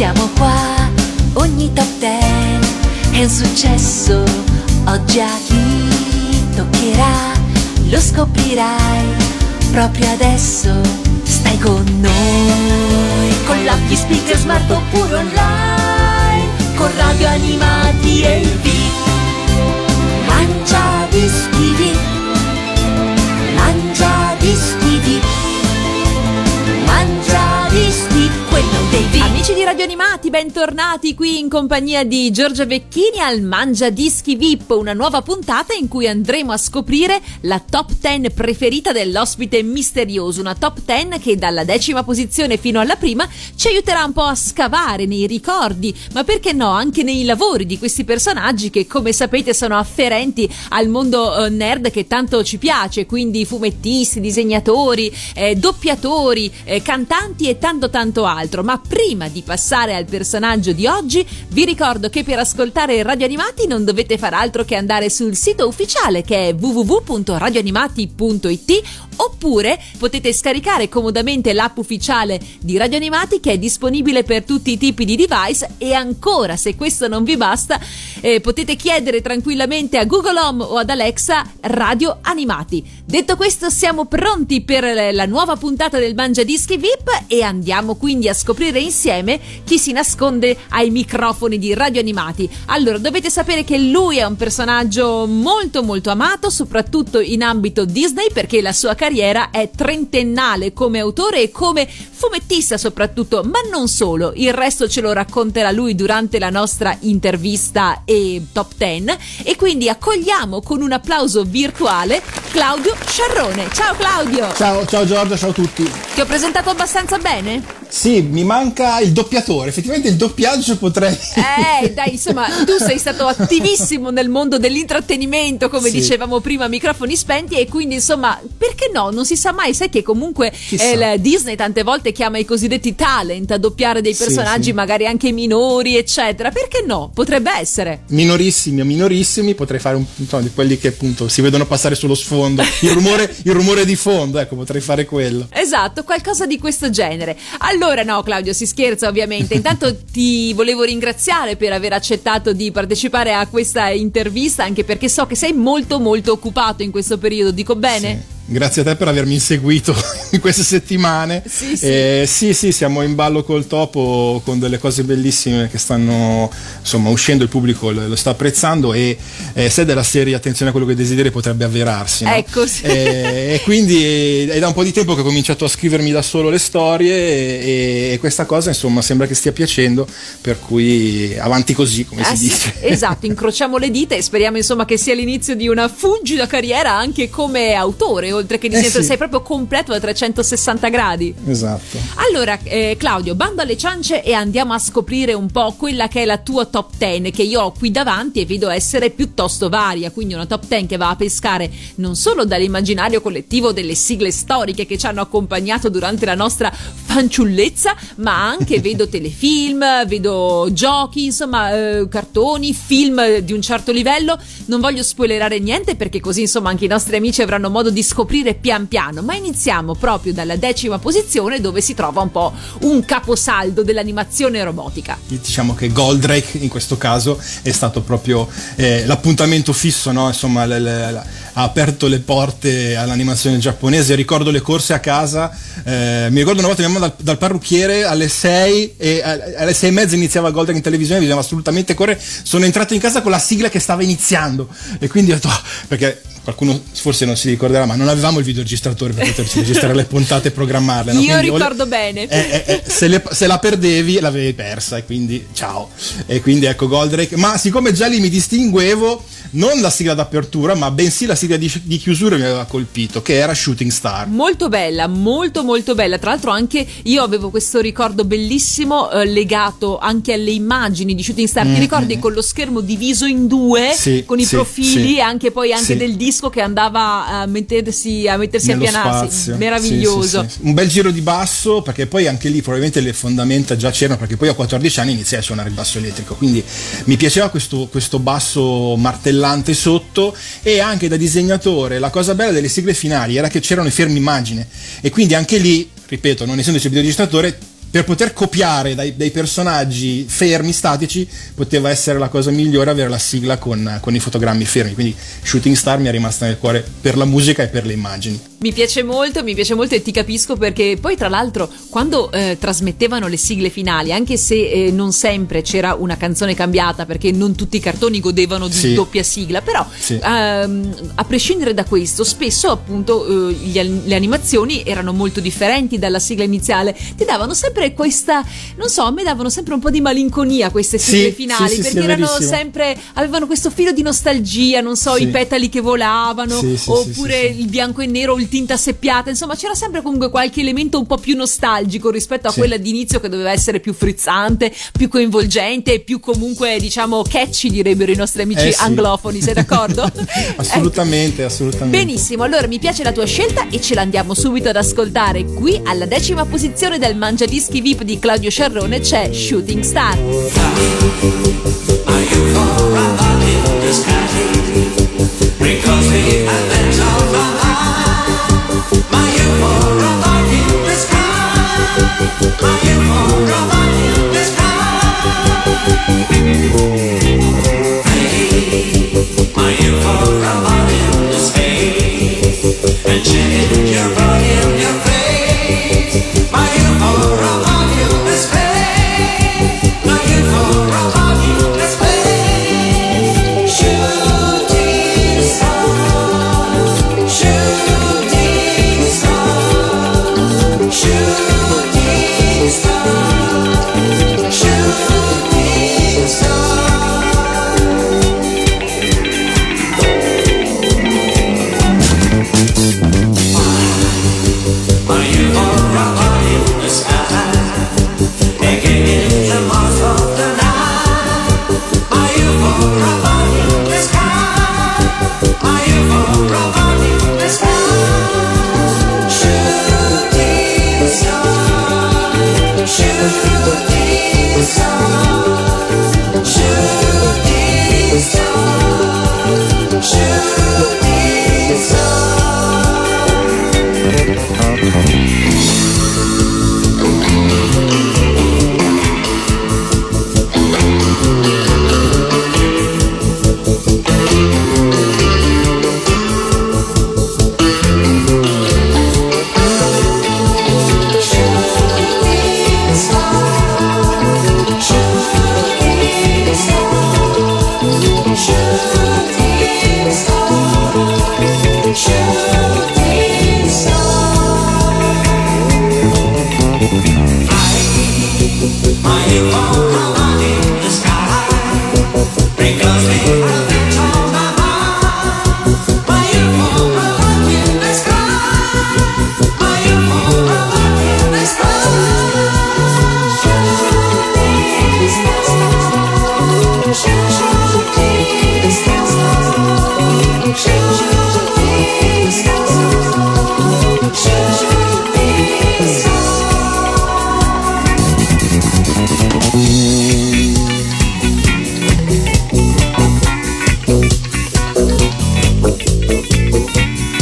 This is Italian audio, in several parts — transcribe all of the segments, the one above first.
siamo qua, ogni top ten. È un successo, oggi a chi toccherà, lo scoprirai proprio adesso, speaker smart oppure online, con radio animati e il beat, mangia dischi VIP, mangia dischi VIP, mangia dischi quello dei VIP. Amici di Radio Animati, bentornati qui in compagnia di Giorgia Vecchini al Mangia Dischi VIP, una nuova puntata in cui andremo a scoprire la top 10 preferita dell'ospite misterioso, una top 10 che dalla decima posizione fino alla prima ci aiuterà un po' a scavare nei ricordi, ma perché no, anche nei lavori di questi personaggi che come sapete sono afferenti al mondo eh, nerd che tanto ci piace, quindi fumettisti, disegnatori, eh, doppiatori, eh, cantanti e tanto tanto altro. Ma prima di passare al personaggio di oggi, vi ricordo che per ascoltare Radio Animati non dovete far altro che andare sul sito ufficiale che è www.radioanimati.it oppure potete scaricare comodamente l'app ufficiale di Radio Animati che è disponibile per tutti i tipi di device e ancora se questo non vi basta eh, potete chiedere tranquillamente a Google Home o ad Alexa Radio Animati. Detto questo siamo pronti per la nuova puntata del Mangia Dischi VIP e andiamo quindi a scoprire insieme chi si nasconde ai microfoni di Radio Animati. Allora dovete sapere che lui è un personaggio molto molto amato soprattutto in ambito Disney perché la sua carriera carriera è trentennale come autore e come fumettista soprattutto, ma non solo, il resto ce lo racconterà lui durante la nostra intervista e top 10 e quindi accogliamo con un applauso virtuale Claudio Sciarrone. Ciao Claudio! Ciao, ciao Giorgia, ciao a tutti. Ti ho presentato abbastanza bene? Sì, mi manca il doppiatore, effettivamente il doppiaggio potrei... Eh, dai, insomma, tu sei stato attivissimo nel mondo dell'intrattenimento, come sì. dicevamo prima, microfoni spenti e quindi insomma, perché no? Non si sa mai, sai che comunque eh, Disney tante volte chiama i cosiddetti talent a doppiare dei personaggi sì, sì. magari anche minori, eccetera. Perché no? Potrebbe essere. Minorissimi o minorissimi, potrei fare un insomma, di quelli che appunto si vedono passare sullo sfondo, il rumore, il rumore di fondo, ecco, potrei fare quello. Esatto, qualcosa di questo genere. Allora, allora no Claudio, si scherza ovviamente. Intanto ti volevo ringraziare per aver accettato di partecipare a questa intervista, anche perché so che sei molto molto occupato in questo periodo, dico bene? Sì. Grazie a te per avermi inseguito in queste settimane. Sì sì. Eh, sì, sì, siamo in ballo col topo con delle cose bellissime che stanno insomma uscendo, il pubblico lo, sta apprezzando e eh, se della serie attenzione a quello che desideri potrebbe avverarsi. No? Ecco, sì. eh, e quindi è da un po' di tempo che ho cominciato a scrivermi da solo le storie e, e, questa cosa insomma sembra che stia piacendo, per cui avanti così, come si sì, dice. Esatto, incrociamo le dita e speriamo insomma che sia l'inizio di una fuggida carriera anche come autore oltre che di eh sì. sei proprio completo da 360 gradi. Esatto. Allora, eh, Claudio, bando alle ciance e andiamo a scoprire un po' quella che è la tua top 10 che io ho qui davanti e vedo essere piuttosto varia, quindi una top 10 che va a pescare non solo dall'immaginario collettivo delle sigle storiche che ci hanno accompagnato durante la nostra fanciullezza, ma anche vedo telefilm, vedo giochi, insomma, eh, cartoni, film di un certo livello. Non voglio spoilerare niente perché così insomma anche i nostri amici avranno modo di scoprire scoprire pian piano, ma iniziamo proprio dalla decima posizione dove si trova un po' un caposaldo dell'animazione robotica. Diciamo che Goldrake in questo caso è stato proprio eh, l'appuntamento fisso, no? Insomma, le, le, le, ha aperto le porte all'animazione giapponese. Ricordo le corse a casa, eh, mi ricordo una volta mia dal, dal parrucchiere alle 6 e alle 6 e mezza iniziava Goldrake in televisione, bisognava assolutamente correre. Sono entrato in casa con la sigla che stava iniziando e quindi ho detto, oh, perché qualcuno forse non si ricorderà, ma non avevamo il videoregistratore per poterci registrare le puntate e programmarle. No? Io quindi, ricordo le, bene. Eh, eh, eh, se, le, se, la perdevi l'avevi persa e quindi ciao. E quindi ecco Goldrake. Ma siccome già lì mi distinguevo, non la sigla d'apertura, ma bensì la sigla di, di chiusura mi aveva colpito, che era Shooting Star. Molto bella, molto molto bella. Tra l'altro anche io avevo questo ricordo bellissimo eh, legato anche alle immagini di Shooting Star. Mm-hmm. Ti ricordi con lo schermo diviso in due, sì, con i sì, profili sì. e anche poi anche del disco che andava a mettersi mettersi a, mettersi a pianarsi. spazio. Meraviglioso. Sì, sì, sì. Un bel giro di basso, perché poi anche lì probabilmente le fondamenta già c'erano, perché poi a 14 anni iniziai a suonare il basso elettrico. Quindi mi piaceva questo, questo basso martellante sotto e anche da disegnatore la cosa bella delle sigle finali era che c'erano i fermi immagine e quindi anche lì, ripeto, non essendoci il videoregistratore, per poter copiare dai, dai, personaggi fermi, statici, poteva essere la cosa migliore avere la sigla con, con, i fotogrammi fermi. Quindi Shooting Star mi è rimasta nel cuore per la musica e per le immagini. Mi piace molto, mi piace molto e ti capisco perché poi tra l'altro quando eh, trasmettevano le sigle finali, anche se eh, non sempre c'era una canzone cambiata perché non tutti i cartoni godevano di sì. doppia sigla, però sì. ehm, a prescindere da questo, spesso appunto eh, gli, le animazioni erano molto differenti dalla sigla iniziale, ti davano sempre questa, non so, a me davano sempre un po' di malinconia queste sigle sì, finali perché erano sempre, avevano questo filo di nostalgia, non so, i petali che volavano oppure il bianco e nero, il tinta seppiata, insomma c'era sempre comunque qualche elemento un po' più nostalgico rispetto a sì. quella d'inizio che doveva essere più frizzante, più coinvolgente e più comunque diciamo catchy direbbero i nostri amici eh sì. anglofoni, sei d'accordo? assolutamente, ecco. assolutamente. Benissimo, allora mi piace la tua scelta e ce l'andiamo subito ad ascoltare. Qui alla decima posizione del Mangiadischi VIP di Claudio Sciarrone c'è Shooting Star. Because Thank you.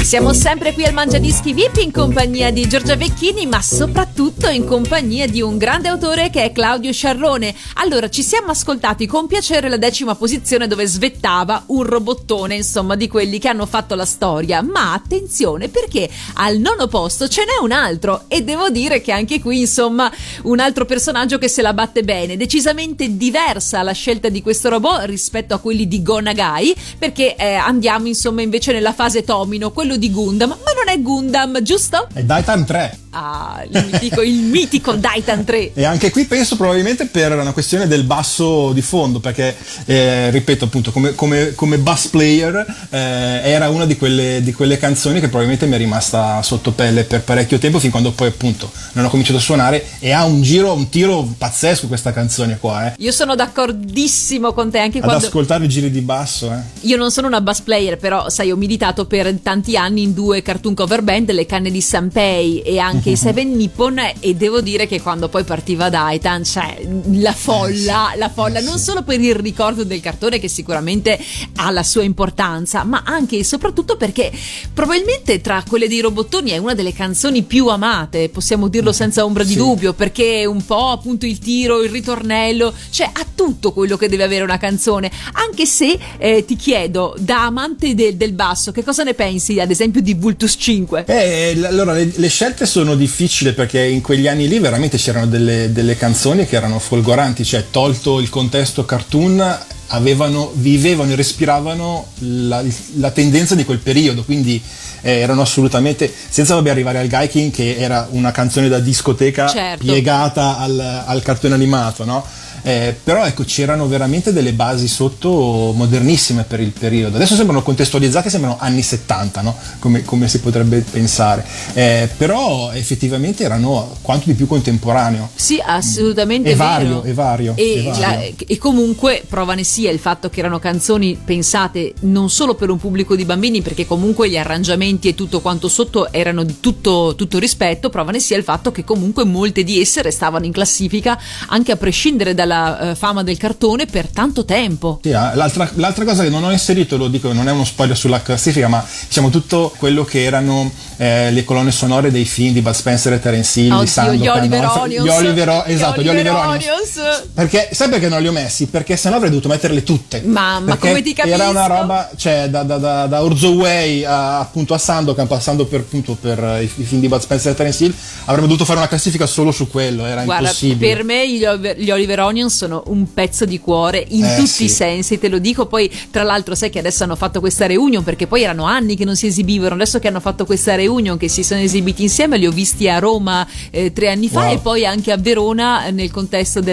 Siamo sempre qui al Mangiadischi VIP in compagnia di Giorgia Vecchini, ma soprattutto in compagnia di un grande autore che è Claudio Sciarrone. Allora, ci siamo ascoltati con piacere la decima posizione dove svettava un robottone, insomma, di quelli che hanno fatto la storia. Ma attenzione, perché al nono posto ce n'è un altro e devo dire che anche qui, insomma, un altro personaggio che se la batte bene, decisamente diversa la scelta di questo robot rispetto a quelli di Go Nagai, perché eh, andiamo insomma invece nella fase Tomino, quello di Gundam, ma non è Gundam, giusto? È Daitan 3. Ah, il mitico, il mitico Daitan 3. E anche qui penso probabilmente per una questione del basso di fondo, perché eh, ripeto appunto, come, come, come bass player eh, era una di quelle, di quelle, canzoni che probabilmente mi è rimasta sotto pelle per parecchio tempo, fin quando poi appunto non ho cominciato a suonare e ha un giro, un tiro pazzesco questa canzone qua. Eh. Io sono d'accordissimo con te anche Ad quando... ascoltare i giri di basso. Eh. Io non sono una bass player, però sai, ho militato per tanti anni in due cartoon cover band, le canne di Sanpei e anche i Seven Nippon e devo dire che quando poi partiva Daitan, cioè la folla, la folla, non solo per il ricordo del cartone che sicuramente ha la sua importanza, ma anche e soprattutto perché probabilmente tra quelle dei robottoni è una delle canzoni più amate, possiamo dirlo senza ombra di Sì. dubbio, perché un po' appunto il tiro, il ritornello, cioè ha tutto quello che deve avere una canzone, anche se eh, ti chiedo, da amante del, del basso, che cosa ne pensi ad esempio di Vultus 5? Eh, l- allora le, le scelte sono difficili perché in quegli anni lì veramente c'erano delle, delle canzoni che erano folgoranti, cioè tolto il contesto cartoon avevano, vivevano e respiravano la, la tendenza di quel periodo, quindi eh, erano assolutamente, senza vabbè arrivare al Gaikin che era una canzone da discoteca Certo. piegata al, al cartone animato, no? Eh, però ecco c'erano veramente delle basi sotto modernissime per il periodo adesso sembrano contestualizzate sembrano anni 70 no? come, come si potrebbe pensare Eh, però effettivamente erano quanto di più contemporaneo Sì, assolutamente E vario, e vario, E, e vario. la- e comunque prova ne sia il fatto che erano canzoni pensate non solo per un pubblico di bambini, perché comunque gli arrangiamenti e tutto quanto sotto erano di tutto, tutto rispetto, prova ne sia il fatto che comunque molte di esse restavano in classifica anche a prescindere dalla eh, fama del cartone per tanto tempo. Sì, ah, l'altra, l'altra cosa che non ho inserito, lo dico, non è uno spoiler sulla classifica, ma diciamo tutto quello che erano eh, le colonne sonore dei film di Bud Spencer e Terence Hill, Oddio, di Sandokan, gli Oliver no? Onions. Gli Oliver, O- Gli esatto, gli Oliver Oliver Onions. Onions. Perché sai perché non li ho messi? Perché sennò avrei dovuto metterle tutte. Ma- come ti capisco? Era una roba, cioè, da, da, da, da Orzoway a, appunto a Sandokan, passando per, appunto, per eh, i, i film di Bud Spencer e Terence Hill, avremmo dovuto fare una classifica solo su quello, era Guarda, impossibile. per me gli Oliver, gli Oliver Onion sono un pezzo di cuore in Eh, tutti sì. i sensi, te lo dico. Poi, tra l'altro, sai che adesso hanno fatto questa reunion perché poi erano anni che non si esibivano. Adesso che hanno fatto questa reunion, che si sono esibiti insieme, li ho visti a Roma eh, tre anni fa Wow. e poi anche a Verona eh, nel contesto mm,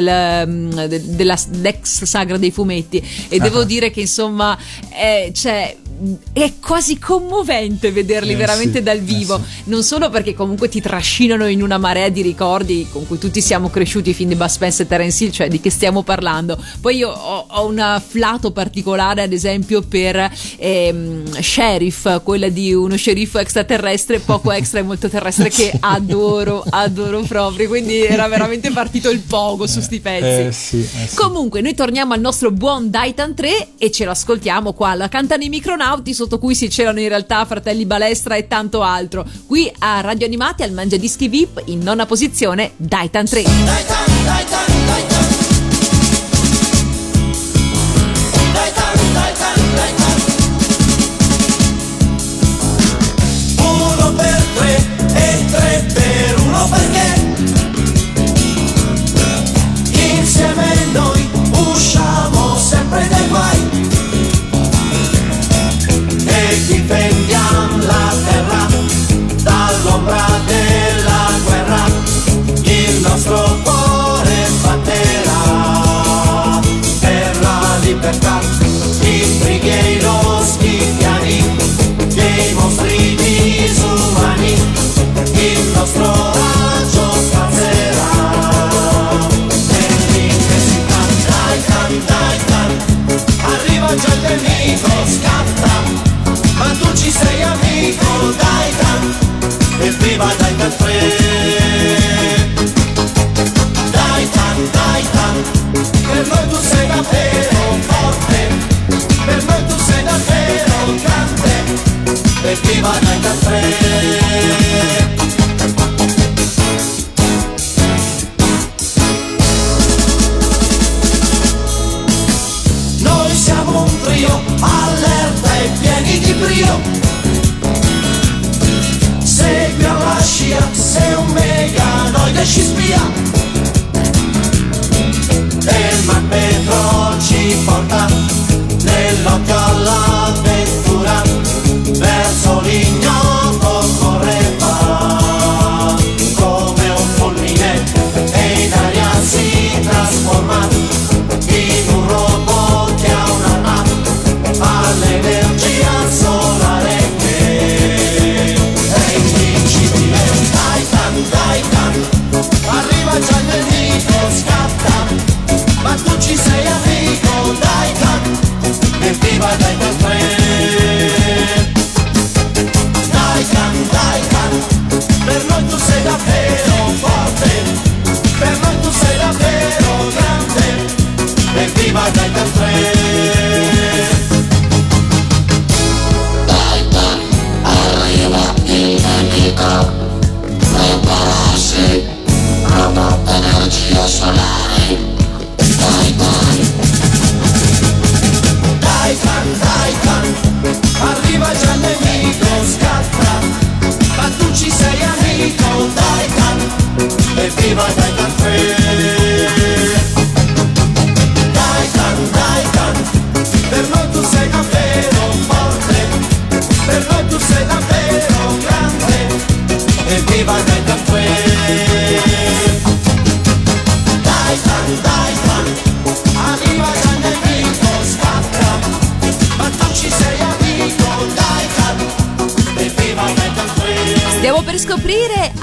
de- della l'ex sagra dei fumetti. E devo Ah. dire che insomma, è, cioè, è quasi commovente vederli Eh, veramente sì, dal eh, vivo sì. non solo perché comunque ti trascinano in una marea di ricordi con cui tutti siamo cresciuti fin di Bud Spencer e Terence Hill, cioè di che stiamo parlando. Poi io ho, ho un afflato particolare, ad esempio, per ehm, Sheriff, quella di uno sceriffo extraterrestre, poco extra e molto terrestre, che adoro, adoro proprio. Quindi era veramente partito il pogo su sti pezzi. Eh, sì, eh. Comunque, noi torniamo al nostro buon Daitan 3 e ce lo ascoltiamo qua. La cantano i micronauti, sotto cui si c'erano in realtà Fratelli Balestra e tanto altro. Qui a Radio Animati al Mangia Dischi VIP in nona posizione Daitan 3. Uno la libertà.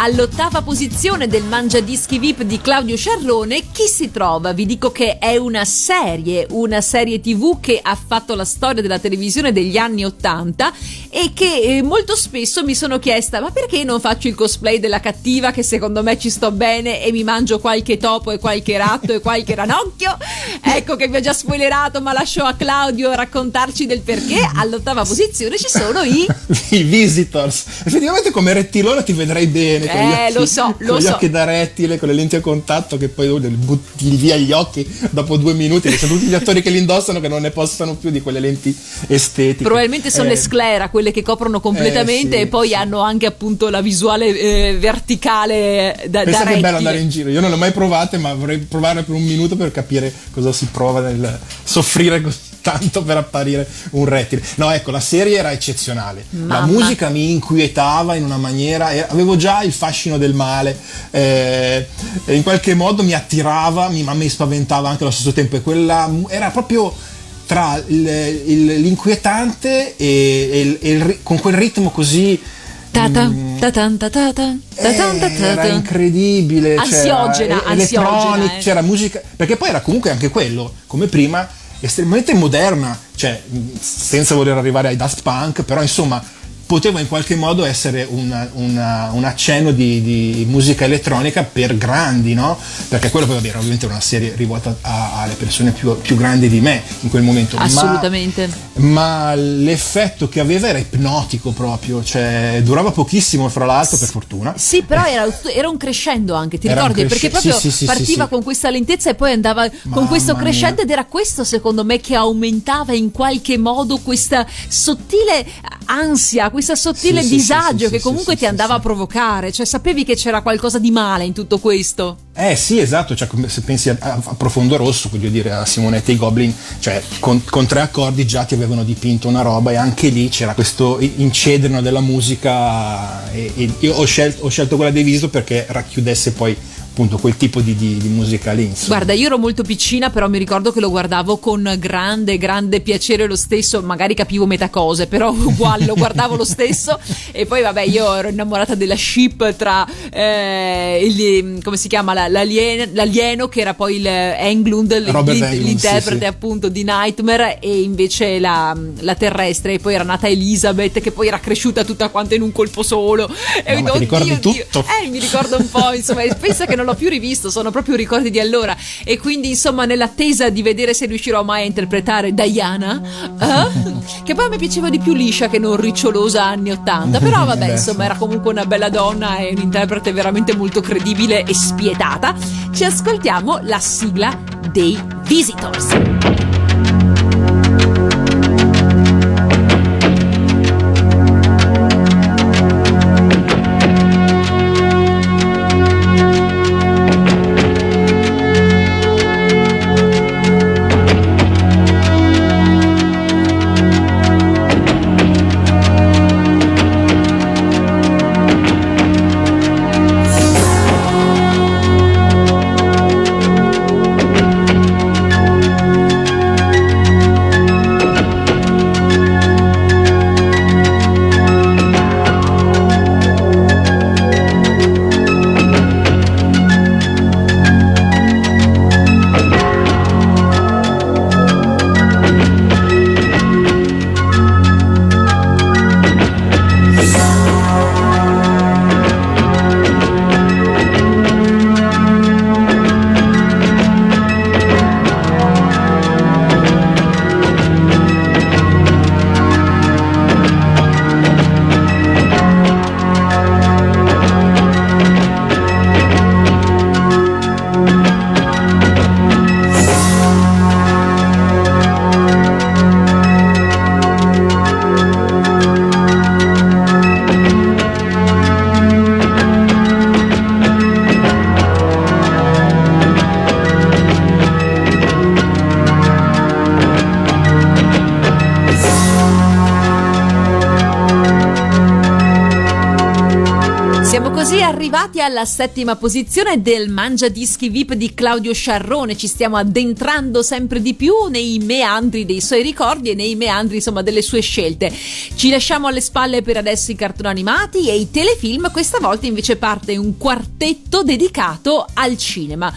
All'ottava posizione del Mangia Dischi VIP di Claudio Sciarrone chi si trova. Vi dico che è una serie, una serie TV che ha fatto la storia della televisione degli anni Ottanta e che eh, molto spesso mi sono chiesta ma perché non faccio il cosplay della cattiva che secondo me ci sto bene e mi mangio qualche topo e qualche ratto e qualche ranocchio? Ecco che vi ho già spoilerato ma lascio a Claudio raccontarci del perché. All'ottava posizione ci sono i... I visitors. Effettivamente come rettilone ti vedrei bene. con Eh, occhi- lo so, lo con gli so. occhi da rettile, con le lenti a contatto che poi butti via gli occhi dopo due minuti. Sono tutti gli attori che li indossano che non ne possono più di quelle lenti estetiche. Probabilmente sono Eh, le sclera, quelle che coprono completamente Eh, sì, e poi sì. hanno anche appunto la visuale eh, verticale da, da Pensa che è bello andare in giro. Io non l'ho mai provate, ma vorrei provare per un minuto per capire cosa si prova nel soffrire così tanto per apparire un rettile. No, ecco, la serie era eccezionale. La Mamma. musica mi inquietava in una maniera. Avevo già il fascino del male, eh, in qualche modo mi attirava, mi, ma mi spaventava anche allo stesso tempo. E quella era proprio tra il- il- l'inquietante e, e il- con quel ritmo così. Ta-ta, mm, ta-tan, ta-tan, eh, era incredibile Ansiogena, c'era, eh, ansiogena, electronic, eh. c'era musica perché poi era comunque anche quello come prima estremamente moderna cioè mh, senza voler arrivare ai Dust Punk però insomma poteva in qualche modo essere una- una- un accenno di, di musica elettronica per grandi, no? Perché quello poi vabbè, era ovviamente una serie rivolta alle persone più, più grandi di me in quel momento. ma- Assolutamente. ma l'effetto che aveva era ipnotico proprio, cioè durava pochissimo fra l'altro per fortuna. Sì, però era, era un crescendo anche, ti Era ricordi? Perché cresce- proprio sì, sì, partiva sì, con questa lentezza e poi andava con Mamma questo mia. crescendo ed era questo secondo me che aumentava in qualche modo questa sottile ansia, questa sottile Sì, disagio sì, che comunque ti andava a provocare, cioè sapevi che c'era qualcosa di male in tutto questo. Eh sì, esatto, cioè, se pensi a, a- Profondo Rosso, voglio dire, a Simonetta e i Goblin, cioè con, con tre accordi già ti avevano dipinto una roba e anche lì c'era questo i- incedrino della musica e, e io ho scelto, ho scelto quella dei Viso perché racchiudesse poi appunto quel tipo di, di- di musica lì. insomma. Guarda, io ero molto piccina, però mi ricordo che lo guardavo con grande, grande piacere lo stesso. Magari capivo metà cose, però uguale lo guardavo lo stesso. E poi, vabbè, io ero innamorata della ship tra eh, il- come si chiama la- l'alieno, l'alieno, che era poi il Englund, l- Robert l'in- Englund, l'interprete sì, appunto di Nightmare, e invece la, la terrestre. E poi era nata Elizabeth, che poi era cresciuta tutta quanta in un colpo solo. E ricordi "Oddio, Dio". tutto? Eh, mi ricordo un po', insomma, pensa che non l'ho più rivisto, sono proprio ricordi di allora. E quindi, insomma, nell'attesa di vedere se riuscirò mai a interpretare Diana, eh, che poi mi piaceva di più liscia che non ricciolosa anni 80. Però, vabbè, insomma, era comunque una bella donna e un'interprete veramente molto credibile e spietata. Ci ascoltiamo la sigla dei Visitors. Alla settima posizione del Mangia Dischi VIP di Claudio Sciarrone. Ci stiamo addentrando sempre di più nei meandri dei suoi ricordi e nei meandri, insomma, delle sue scelte. Ci lasciamo alle spalle per adesso i cartoni animati e i telefilm. Questa volta invece parte un quartetto dedicato al cinema.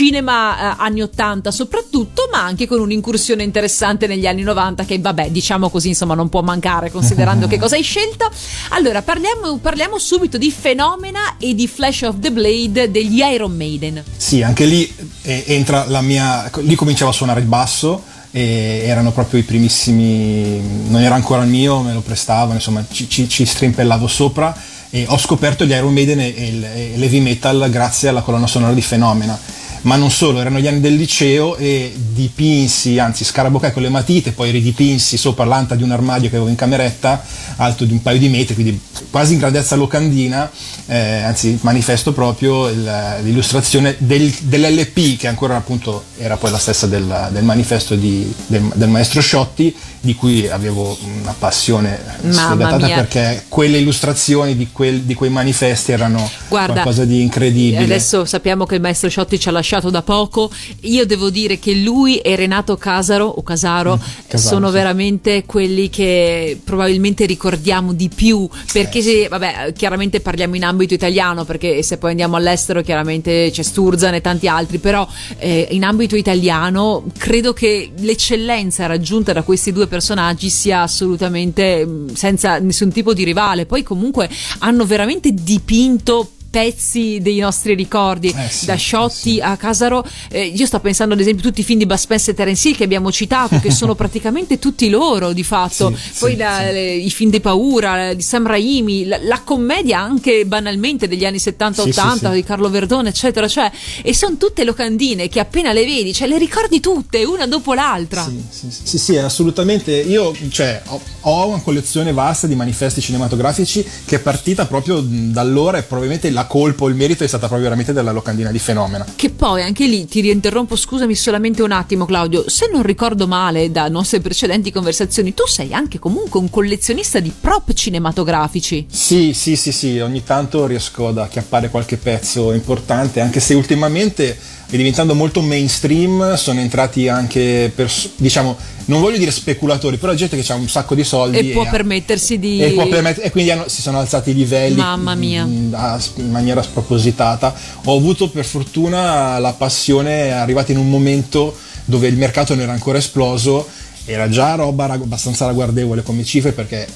Cinema eh, anni 80 soprattutto, ma anche con un'incursione interessante negli anni 90 che vabbè, diciamo così, insomma, non può mancare considerando che cosa hai scelto. Allora, parliamo, parliamo subito di Fenomena e di Flash of the Blade degli Iron Maiden. Sì, anche lì eh, entra la mia. lì cominciava a suonare il basso. E erano proprio i primissimi, non era ancora il mio, me lo prestavano, insomma ci, ci, ci strimpellavo sopra e ho scoperto gli Iron Maiden e e l'heavy metal grazie alla colonna sonora di Fenomena ma non solo, erano gli anni del liceo e dipinsi, anzi scarabocai con le matite, poi ridipinsi sopra l'anta di un armadio che avevo in cameretta, alto di un paio di metri, quindi quasi in grandezza locandina, eh, anzi manifesto proprio il, l'illustrazione del, dell'LP che ancora appunto era poi la stessa del, del manifesto di, del, del, maestro Sciotti, di cui avevo una passione sfegatata perché quelle illustrazioni di, quel, di, quei manifesti erano Guarda, qualcosa di incredibile. Adesso sappiamo che il maestro Sciotti ci ha lasciato lasciato da poco. Io devo dire che lui e Renato Casaro o Casaro mm, Casaro, sono sì. veramente quelli che probabilmente ricordiamo di più perché eh, se, vabbè, chiaramente parliamo in ambito italiano perché se poi andiamo all'estero chiaramente c'è Sturzan e tanti altri, però eh, in ambito italiano credo che l'eccellenza raggiunta da questi due personaggi sia assolutamente mm, senza nessun tipo di rivale. Poi comunque hanno veramente dipinto pezzi dei nostri ricordi, eh sì, da Sciotti sì. a Casaro. Eh, io sto pensando ad esempio a tutti i film di Bud Spencer e Terence Hill che abbiamo citato, che sono praticamente tutti loro di fatto. Sì, Poi la, le, i film di paura di Sam Raimi, la, la commedia anche banalmente degli anni 70-80 di Carlo Verdone, eccetera. Cioè, e sono tutte locandine che appena le vedi, cioè le ricordi tutte, una dopo l'altra. Sì, sì, sì, assolutamente. Io cioè, ho, ho una collezione vasta di manifesti cinematografici che è partita proprio da allora e probabilmente la la colpa o il merito è stata proprio veramente della locandina di Fenomena. Che poi anche lì ti riinterrompo, scusami solamente un attimo Claudio, se non ricordo male da nostre precedenti conversazioni, tu sei anche comunque un collezionista di prop cinematografici. Sì, sì, sì, sì, ogni tanto riesco ad acchiappare qualche pezzo importante, anche se ultimamente e diventando molto mainstream sono entrati anche pers- diciamo non voglio dire speculatori però gente che ha un sacco di soldi e, e può permettersi di e, permet- e quindi hanno, si sono alzati i livelli mamma mia. in, in maniera spropositata. Ho avuto per fortuna la passione arrivata in un momento dove il mercato non era ancora esploso era già roba abbastanza ragguardevole come cifre perché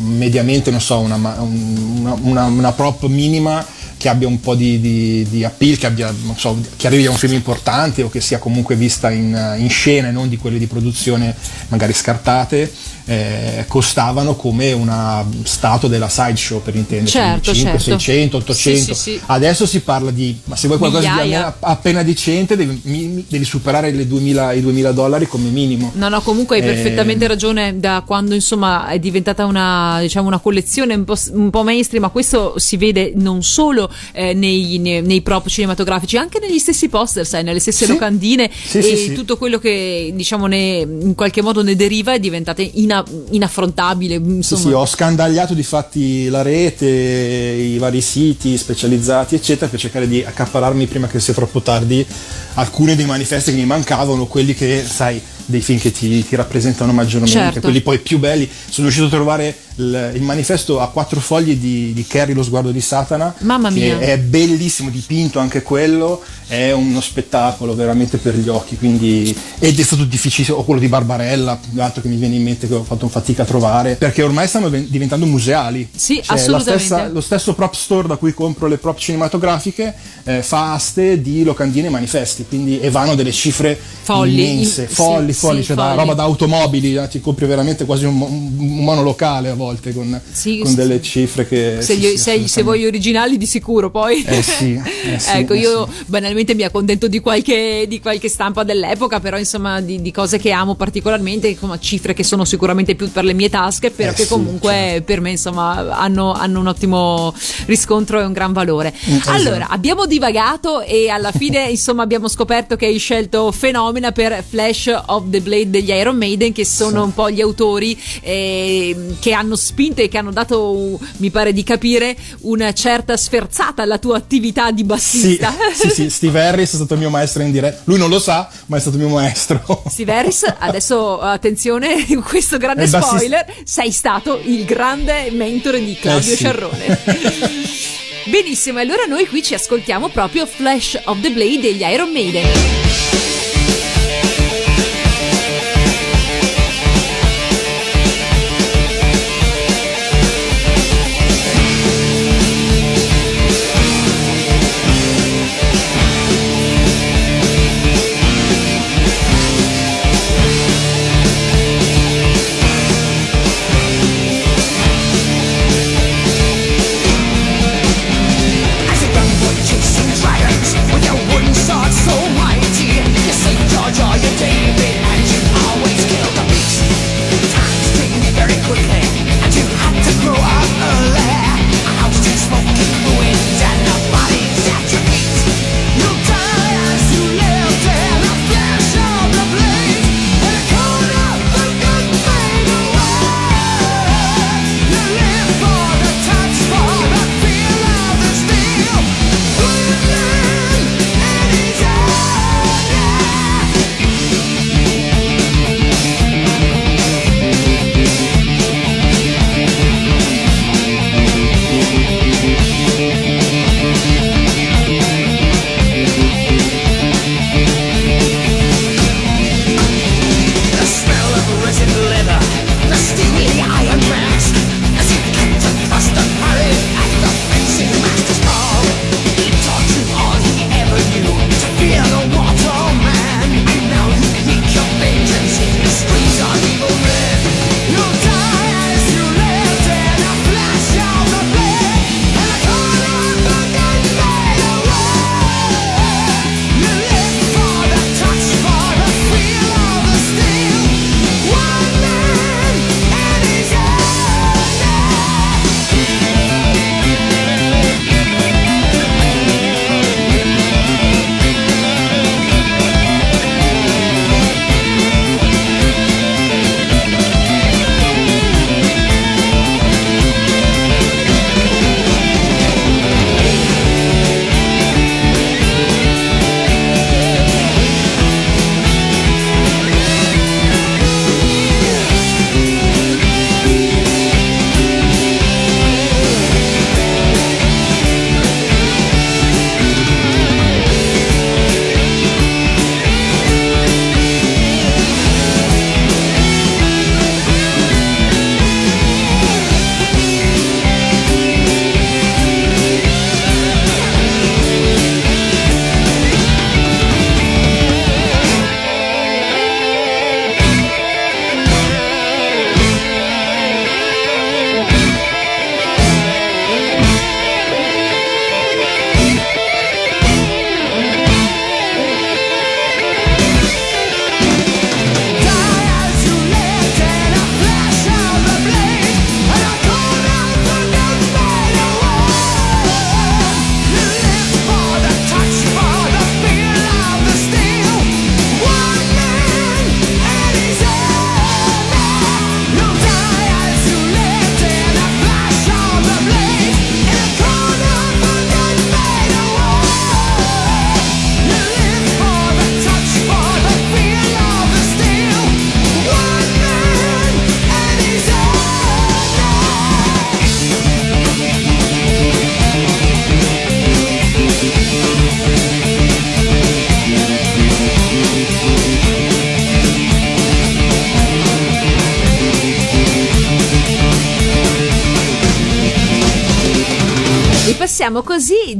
mediamente non so una, una, una, una prop minima che abbia un po' di, di, di appeal, che, abbia, so, che, arrivi a un film importante o che sia comunque vista in, in scena e non di quelle di produzione magari scartate eh, costavano come una statua della sideshow per intenderci, certo, 5, certo. 600, 800. Sì, sì, sì. Adesso si parla di, ma se vuoi qualcosa Migliaia. di appena decente devi, devi superare 2000, i 2000 dollari come minimo. No, no, comunque hai eh, perfettamente ragione da quando insomma è diventata una, diciamo, una collezione un po', un po', mainstream, ma questo si vede non solo eh, nei, nei, nei, prop cinematografici, anche negli stessi poster, sai, nelle stesse locandine e tutto quello che diciamo ne, in qualche modo ne deriva è diventata in ina- inaffrontabile. Insomma. Sì, sì, ho scandagliato di fatti la rete, i vari siti specializzati, eccetera, per cercare di accapararmi prima che sia troppo tardi alcuni dei manifesti che mi mancavano, quelli che, sai, dei film che ti, ti rappresentano maggiormente, certo. quelli poi più belli. Sono riuscito a trovare il, manifesto a quattro fogli di, di Kerry, lo sguardo di Satana. Mamma mia. è bellissimo, dipinto anche quello, è uno spettacolo veramente per gli occhi, quindi ed è stato difficilissimo, o quello di Barbarella, l'altro che mi viene in mente che ho fatto fatica a trovare, perché ormai stanno diventando museali. Sì, cioè, assolutamente. Stessa, lo stesso prop store da cui compro le prop cinematografiche eh, fa aste di locandine e manifesti, quindi e vanno delle cifre folli, immense, in, folli, sì, folli, sì, cioè folli. da roba da automobili, eh, ti compri veramente quasi un, un monolocale a volte con, sì, con delle cifre che... Se, gli, se, se vuoi originali di sicuro poi. Eh sì. Eh sì ecco, eh io banalmente mi accontento di qualche, di qualche stampa dell'epoca, però insomma di, di, cose che amo particolarmente, insomma cifre che sono sicuramente più per le mie tasche, però eh che comunque certo. per me insomma hanno, hanno, un ottimo riscontro e un gran valore. Mm, esatto. Allora, abbiamo divagato e alla fine insomma abbiamo scoperto che hai scelto Fenomena per Flash of the Blade degli Iron Maiden, che sono sì. un po' gli autori eh, che hanno hanno spinto e che hanno dato, mi pare di capire, una certa sferzata alla tua attività di bassista. Sì, sì, sì, Steve Harris è stato il mio maestro in diretta. Lui non lo sa, ma è stato il mio maestro. Steve Harris, adesso attenzione, questo grande spoiler, sei stato il grande mentore di Claudio eh sì. Sciarrone. Benissimo, allora noi qui ci ascoltiamo proprio Flash of the Blade degli Iron Maiden.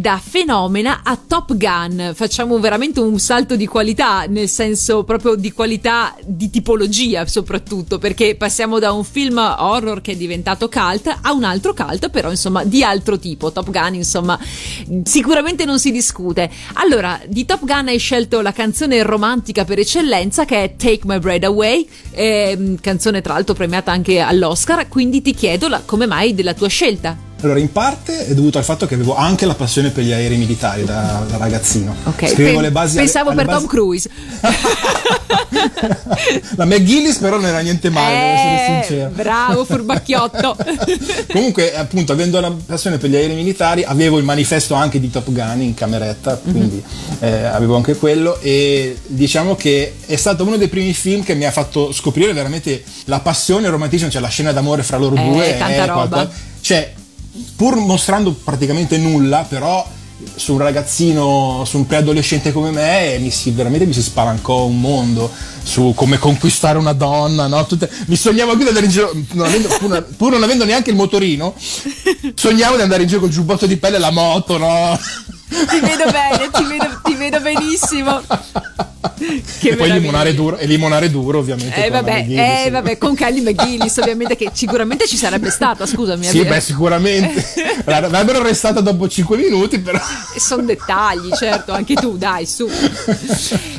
Da fenomena a Top Gun. Facciamo veramente un salto di qualità, nel senso proprio di qualità di tipologia soprattutto, perché passiamo da un film horror che è diventato cult a un altro cult, però insomma di altro tipo. Top Gun, insomma, sicuramente non si discute. Allora, di Top Gun hai scelto la canzone romantica per eccellenza che è Take My Breath Away, eh, canzone tra l'altro premiata anche all'Oscar, quindi ti chiedo la, come mai della tua scelta. Allora, in parte è dovuto al fatto che avevo anche la passione per gli aerei militari da, da ragazzino. Ok, Scrivevo Pen- le basi pensavo alle per basi- Tom Cruise. la McGillis però non era niente male, devo essere Eh, sincero. bravo, furbacchiotto. Comunque, appunto, avendo la passione per gli aerei militari, avevo il manifesto anche di Top Gun in cameretta, quindi eh, avevo anche quello e diciamo che è stato uno dei primi film che mi ha fatto scoprire veramente la passione e il romantismo, cioè la scena d'amore fra loro Eh, due. tanta è roba. qualcosa- cioè, pur mostrando praticamente nulla, però su un ragazzino, su un preadolescente come me, mi si, veramente mi si spalancò un mondo su come conquistare una donna, no? Tutte- mi sognavo anche di andare in giro, non avendo- pur, non- pur non avendo neanche il motorino, sognavo di andare in giro col giubbotto di pelle e la moto, no? Ti vedo bene, ti vedo, ti vedo benissimo. Che e poi limonare duro, e limonare duro ovviamente. Eh vabbè, McGillis. eh vabbè, con Kelly McGillis ovviamente che sicuramente ci sarebbe stata, scusami. Sì, beh, sicuramente. L'avrebbero arrestata dopo 5 minuti, però. Sono dettagli, certo, anche tu, dai, su.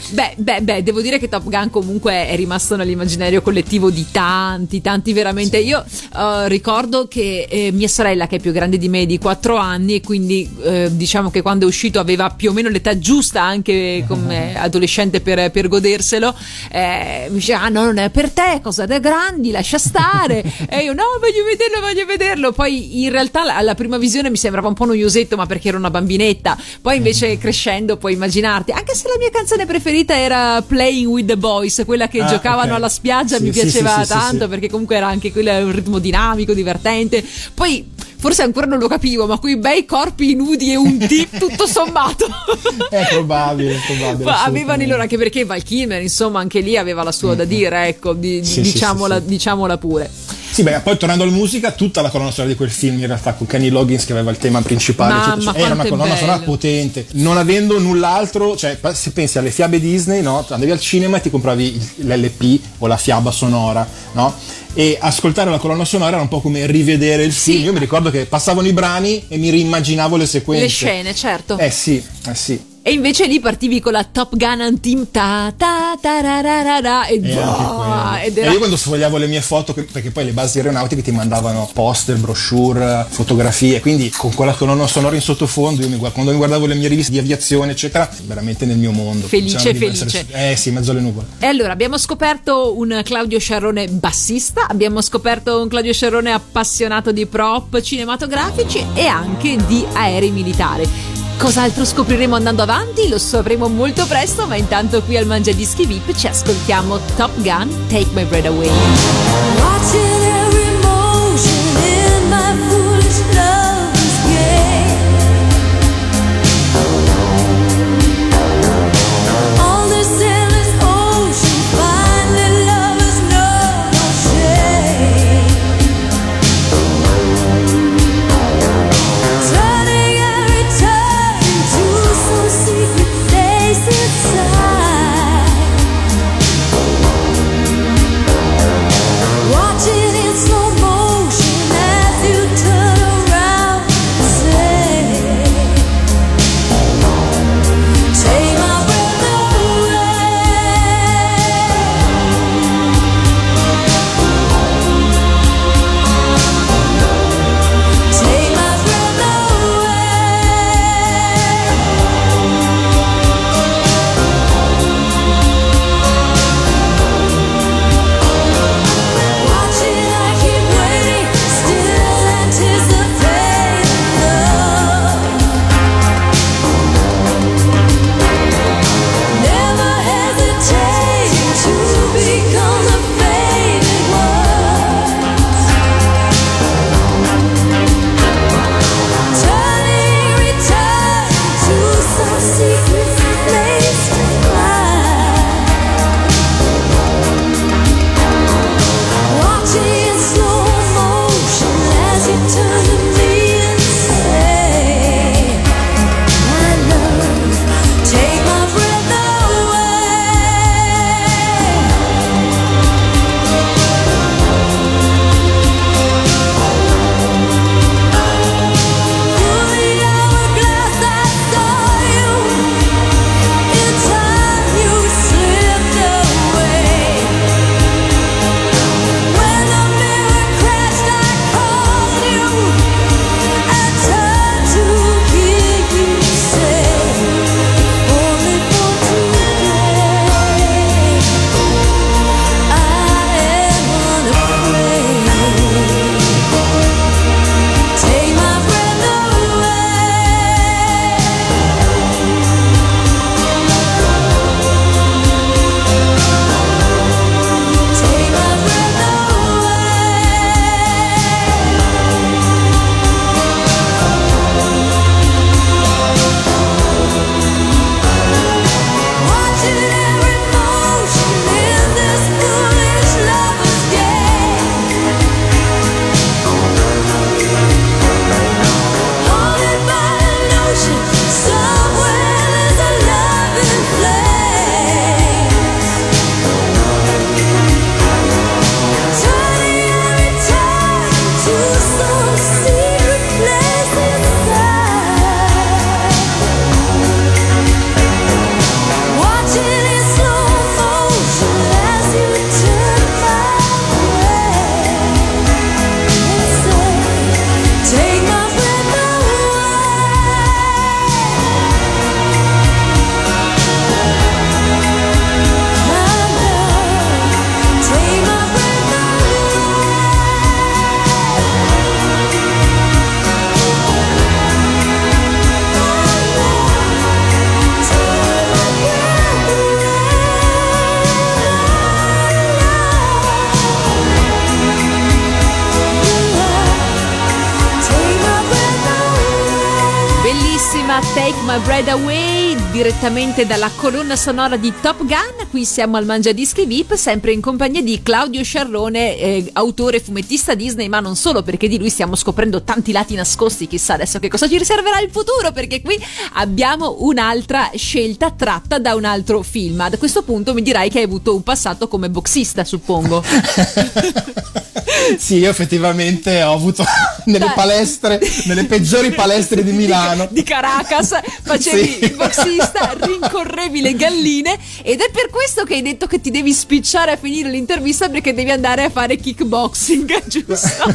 Beh, beh, beh, devo dire che Top Gun comunque è rimasto nell'immaginario collettivo di tanti, tanti veramente. Io eh, ricordo che eh, mia sorella, che è più grande di me di 4 anni, e quindi eh, diciamo che quando è uscito aveva più o meno l'età giusta anche come adolescente per, per goderselo, eh, mi diceva, ah no, non è per te, cosa da grandi, lascia stare. e io, no, voglio vederlo, voglio vederlo. Poi in realtà la- alla prima visione mi sembrava un po' noiosetto, ma perché ero una bambinetta. Poi invece crescendo puoi immaginarti, anche se la mia canzone preferita era Playing with the Boys, quella che Ah, giocavano ok. alla spiaggia, Sì, mi piaceva sì, sì, tanto perché comunque era anche quello un ritmo dinamico, divertente. Poi forse ancora non lo capivo, ma quei bei corpi nudi e un tip tutto sommato. È probabile, probabile. Ma avevano loro anche perché Val Kilmer insomma anche lì aveva la sua da dire ecco di- Sì, diciamola, sì, sì. diciamola pure Sì, beh, poi tornando alla musica, tutta la colonna sonora di quel film in realtà con Kenny Loggins che aveva il tema principale, Mamma, eccetera, eccetera. era una colonna sonora potente, non avendo null'altro, cioè se pensi alle fiabe Disney, no? Andavi al cinema e ti compravi l'LP o la fiaba sonora, no? E ascoltare la colonna sonora era un po' come rivedere il Sì. film. Io mi ricordo che passavano i brani e mi rimmaginavo le sequenze. le scene certo Eh sì, eh sì. E invece lì partivi con la Top Gun Antim ta ta ta ra ra ra ra, e, E boh, ed E era io quando sfogliavo le mie foto, perché poi le basi aeronautiche ti mandavano poster, brochure, fotografie, quindi con quella colonna sonora in sottofondo, io mi guard- quando mi guardavo le mie riviste di aviazione, eccetera, veramente nel mio mondo. Felice, Pensavo di felice. essere- eh sì, mezzo alle nuvole. E allora abbiamo scoperto un Claudio Sciarrone bassista, abbiamo scoperto un Claudio Sciarrone appassionato di prop cinematografici e anche di aerei militari. Cos'altro scopriremo andando avanti? Lo sapremo molto presto, ma intanto qui al Mangia Dischi VIP ci ascoltiamo Top Gun Take My Breath Away. Direttamente dalla colonna sonora di Top Gun. Qui siamo al Mangiadischi VIP, sempre in compagnia di Claudio Sciarrone, eh, autore fumettista Disney, ma non solo, perché di lui stiamo scoprendo tanti lati nascosti. Chissà adesso che cosa ci riserverà il futuro, perché qui abbiamo un'altra scelta tratta da un altro film. A questo punto mi dirai che hai avuto un passato come boxista, suppongo. sì, io effettivamente ho avuto nelle Dai. palestre, nelle peggiori palestre di Milano. Di Caracas, facevi Sì. il boxista, rincorrevi le galline ed è per questo che hai detto che ti devi spicciare a finire l'intervista perché devi andare a fare kickboxing, giusto?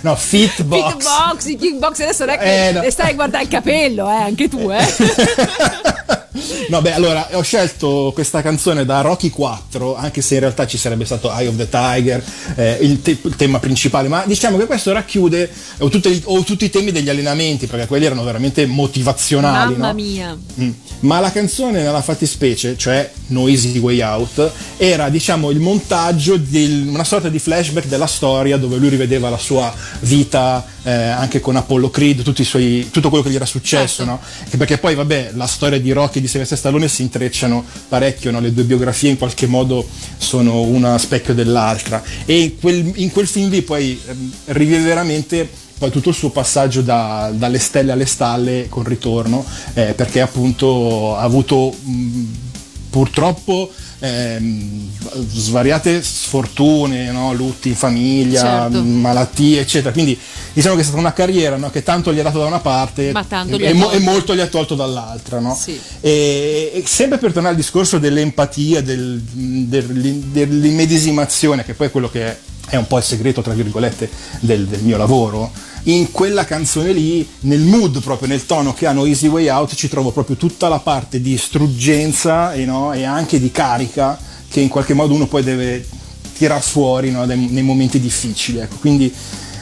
no, fitbox. Kickboxing, kickboxing, adesso non è che Eh, no. stai a guardare il capello, eh, anche tu, eh. No, beh, allora ho scelto questa canzone da Rocky 4, anche se in realtà ci sarebbe stato Eye of the Tiger, eh, il, te- il tema principale, ma diciamo che questo racchiude o, tutti- o tutti i temi degli allenamenti, perché quelli erano veramente motivazionali. Mamma no? mia. Mm. Ma la canzone nella fattispecie, cioè No Easy Way Out, era diciamo il montaggio di una sorta di flashback della storia dove lui rivedeva la sua vita eh, anche con Apollo Creed, tutti i suoi- tutto quello che gli era successo, Certo. no? Perché poi vabbè la storia di Rocky e di Sylvester Stallone si intrecciano parecchio, no? le due biografie in qualche modo sono una specchio dell'altra e in quel, in quel film lì poi ehm, rivive veramente poi tutto il suo passaggio da- dalle stelle alle stalle con ritorno, eh, perché appunto ha avuto mh, purtroppo ehm, svariate sfortune, no? lutti in famiglia, Certo. malattie, eccetera. Quindi diciamo che è stata una carriera no? che tanto gli ha dato da una parte e, mo- e molto gli ha tolto dall'altra. No? Sì. E, e sempre per tornare al discorso dell'empatia, del- del- dell'immedesimazione, che poi è quello che è, è un po' il segreto, tra virgolette, del, del mio lavoro, in quella canzone lì, nel mood, proprio nel tono che hanno Easy Way Out, ci trovo proprio tutta la parte di struggenza e, no, e anche di carica che in qualche modo uno poi deve tirar fuori no, dai- nei momenti difficili. Ecco. Quindi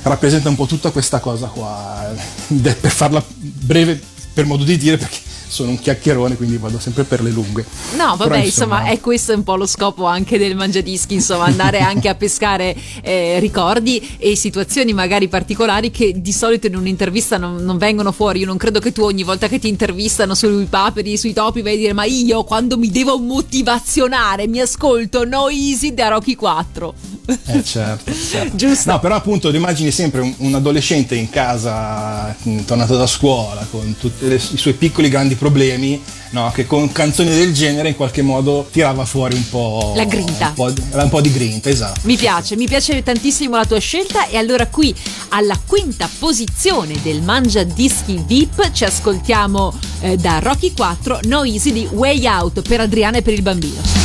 rappresenta un po' tutta questa cosa qua, de- per farla breve per modo di dire, perché sono un chiacchierone, quindi vado sempre per le lunghe. No, vabbè, Però, insomma, è questo un po' lo scopo anche del Mangiadischi, insomma, andare anche a pescare eh, ricordi e situazioni magari particolari che di solito in un'intervista non, non vengono fuori. Io non credo che tu ogni volta che ti intervistano sui paperi, sui topi, vai a dire ma io quando mi devo motivazionare mi ascolto No Easy da Rocky 4. Eh, certo, certo. Giusto. No, però appunto ti immagini sempre un, un adolescente in casa, mh, tornato da scuola, con tutti i suoi piccoli grandi problemi, no, che con canzoni del genere in qualche modo tirava fuori un po'... La grinta. Un po', di- un po' di grinta, esatto. Mi piace, mi piace tantissimo la tua scelta e allora qui alla quinta posizione del Mangia Dischi VIP ci ascoltiamo eh, da Rocky 4 No Easy di Way Out per Adriana e per il bambino.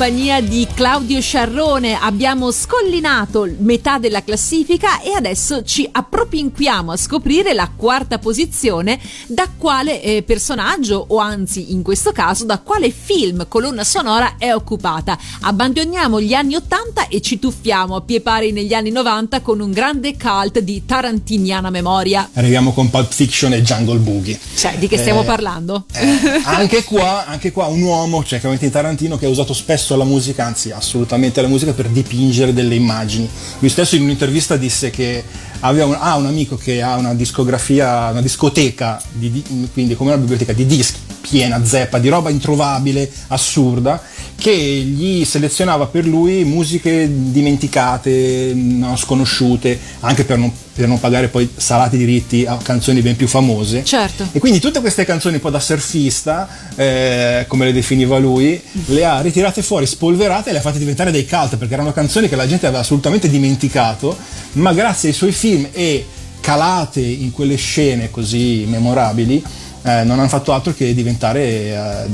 Compagnia di Claudio Sciarrone. Abbiamo scollinato metà della classifica e adesso ci appropinquiamo a scoprire la quarta posizione da quale eh, personaggio o anzi in questo caso da quale film colonna sonora è occupata. Abbandoniamo gli anni 80 e ci tuffiamo a pie pari negli anni 90 con un grande cult di tarantiniana memoria. Arriviamo con Pulp Fiction e Jungle Boogie. Cioè, di che stiamo Eh, parlando? Eh, anche, qua, anche qua un uomo, cioè Quentin Tarantino, che ha usato spesso la musica, anzi assolutamente la musica, per dipingere delle immagini. Lui stesso in un'intervista disse che aveva un, ha un amico che ha una discografia, una discoteca, di, di- quindi come una biblioteca di dischi piena, zeppa, di roba introvabile, assurda, che gli selezionava per lui musiche dimenticate, no, sconosciute, anche per non, per non pagare poi salati diritti a canzoni ben più famose. Certo. E quindi tutte queste canzoni un po' da surfista, eh, come le definiva lui, le ha ritirate fuori, spolverate e le ha fatte diventare dei cult, perché erano canzoni che la gente aveva assolutamente dimenticato, ma grazie ai suoi film e calate in quelle scene così memorabili, eh, non hanno fatto altro che diventare eh,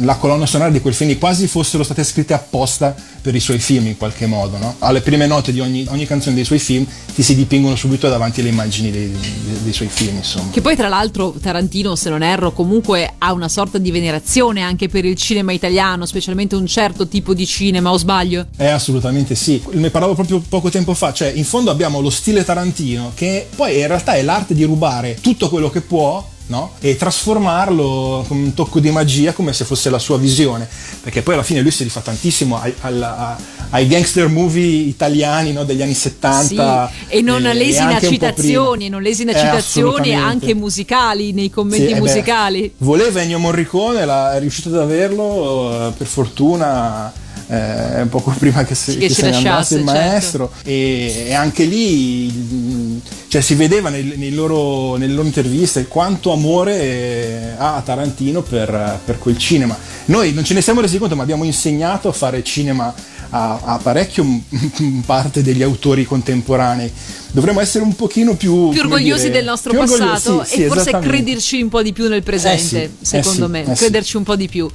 la colonna sonora di quel film, quasi fossero state scritte apposta per i suoi film in qualche modo. no? Alle prime note di ogni, ogni canzone dei suoi film ti si dipingono subito davanti alle immagini dei, dei- dei suoi film, insomma. Che poi tra l'altro Tarantino, se non erro, comunque ha una sorta di venerazione anche per il cinema italiano, specialmente un certo tipo di cinema, o sbaglio? Eh, assolutamente sì. Ne parlavo proprio poco tempo fa, cioè in fondo abbiamo lo stile Tarantino che poi in realtà è l'arte di rubare tutto quello che può no? e trasformarlo con un tocco di magia come se fosse la sua visione. Perché poi alla fine lui si rifà tantissimo ai, alla- ai gangster movie italiani no? degli anni 70. Sì, e non eh, lesina po' citazioni, non lesina Eh, citazioni anche musicali, nei commenti Sì, eh beh, musicali. voleva Ennio Morricone, l'ha- è riuscito ad averlo, eh, per fortuna eh, poco prima che, se, Che che se ne lasciasse, andasse il certo. maestro e, e anche lì mh, cioè, si vedeva nei, nei loro, nelle loro interviste quanto amore eh, ha Tarantino per, per quel cinema. Noi non ce ne siamo resi conto ma abbiamo insegnato a fare cinema a, a parecchio parte degli autori contemporanei. Dovremmo essere un pochino più... Più orgogliosi dire, del nostro passato sì, sì, e forse crederci un po' di più nel presente, Eh sì, secondo eh me, eh crederci un po' di più.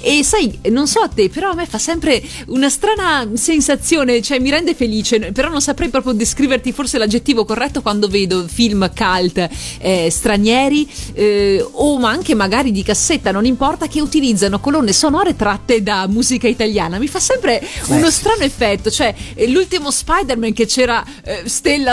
E sai, non so a te, però a me fa sempre una strana sensazione, cioè mi rende felice, però non saprei proprio descriverti forse l'aggettivo corretto quando vedo film cult eh, stranieri eh, o ma anche magari di cassetta, non importa, che utilizzano colonne sonore tratte da musica italiana. Mi fa sempre uno strano effetto, cioè eh, l'ultimo Spider-Man che c'era eh,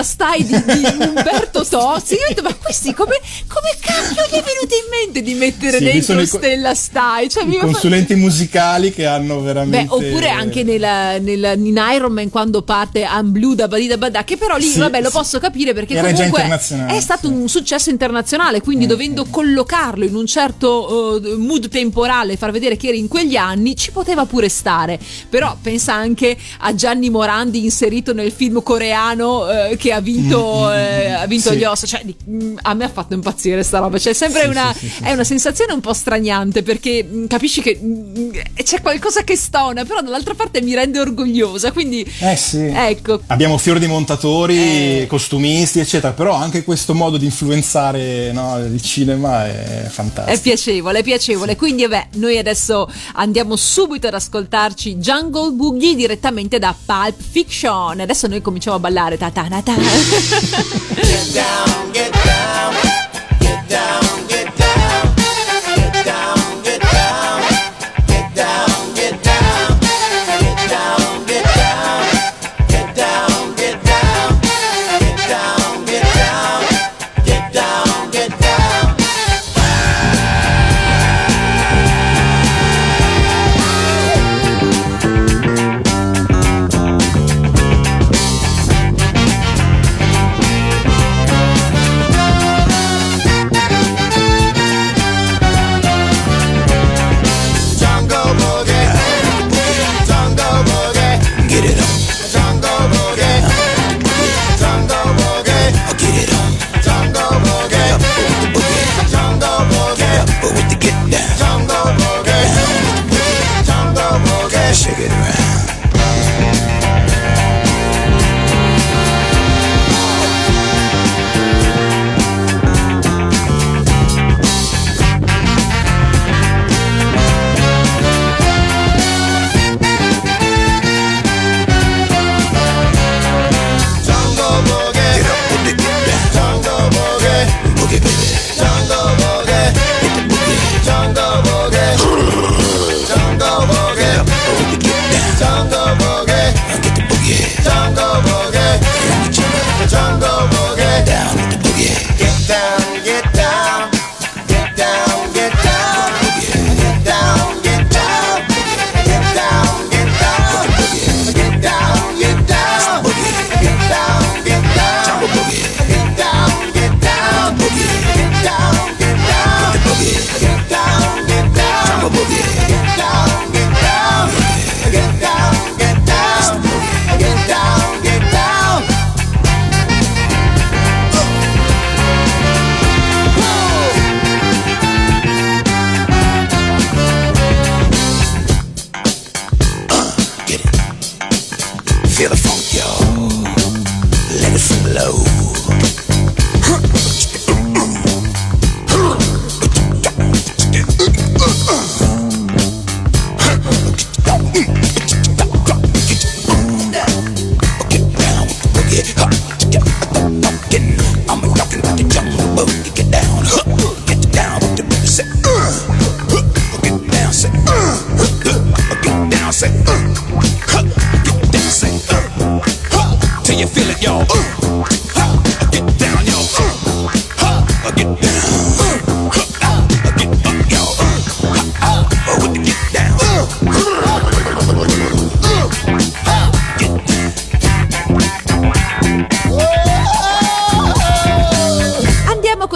Stai di, di Umberto Tozzi, io ho detto ma questi come, come cacchio gli è venuto in mente di mettere Sì, dentro Stella Stai? Cioè, I fa- consulenti musicali che hanno veramente... Beh, oppure anche nella, nella- in Iron Man quando parte I'm Blue da Badida Badà, che però lì Sì, vabbè lo sì. posso capire perché Era comunque è stato un successo internazionale, quindi Eh, dovendo collocarlo in un certo eh, mood temporale, far vedere che era in quegli anni, ci poteva pure stare. Però pensa pensa anche a Gianni Morandi inserito nel film coreano eh, che ha vinto, Mm, mm, eh, ha vinto sì. gli Oscar. Cioè, mm, a me ha fatto impazzire sta roba. Cioè, sempre Sì, una, sì, è una sensazione un po' straniante perché mm, capisci che mm, c'è qualcosa che stona, però dall'altra parte mi rende orgogliosa. Quindi, Eh sì. ecco. Abbiamo fior di montatori, Eh. costumisti, eccetera, però anche questo modo di influenzare no, il cinema è fantastico. È piacevole, è piacevole. Quindi, vabbè, noi adesso andiamo subito ad ascoltarci Jungle Boogie direttamente da Pulp Fiction. Adesso noi cominciamo a ballare. Ta ta ta ta. Get down, get down,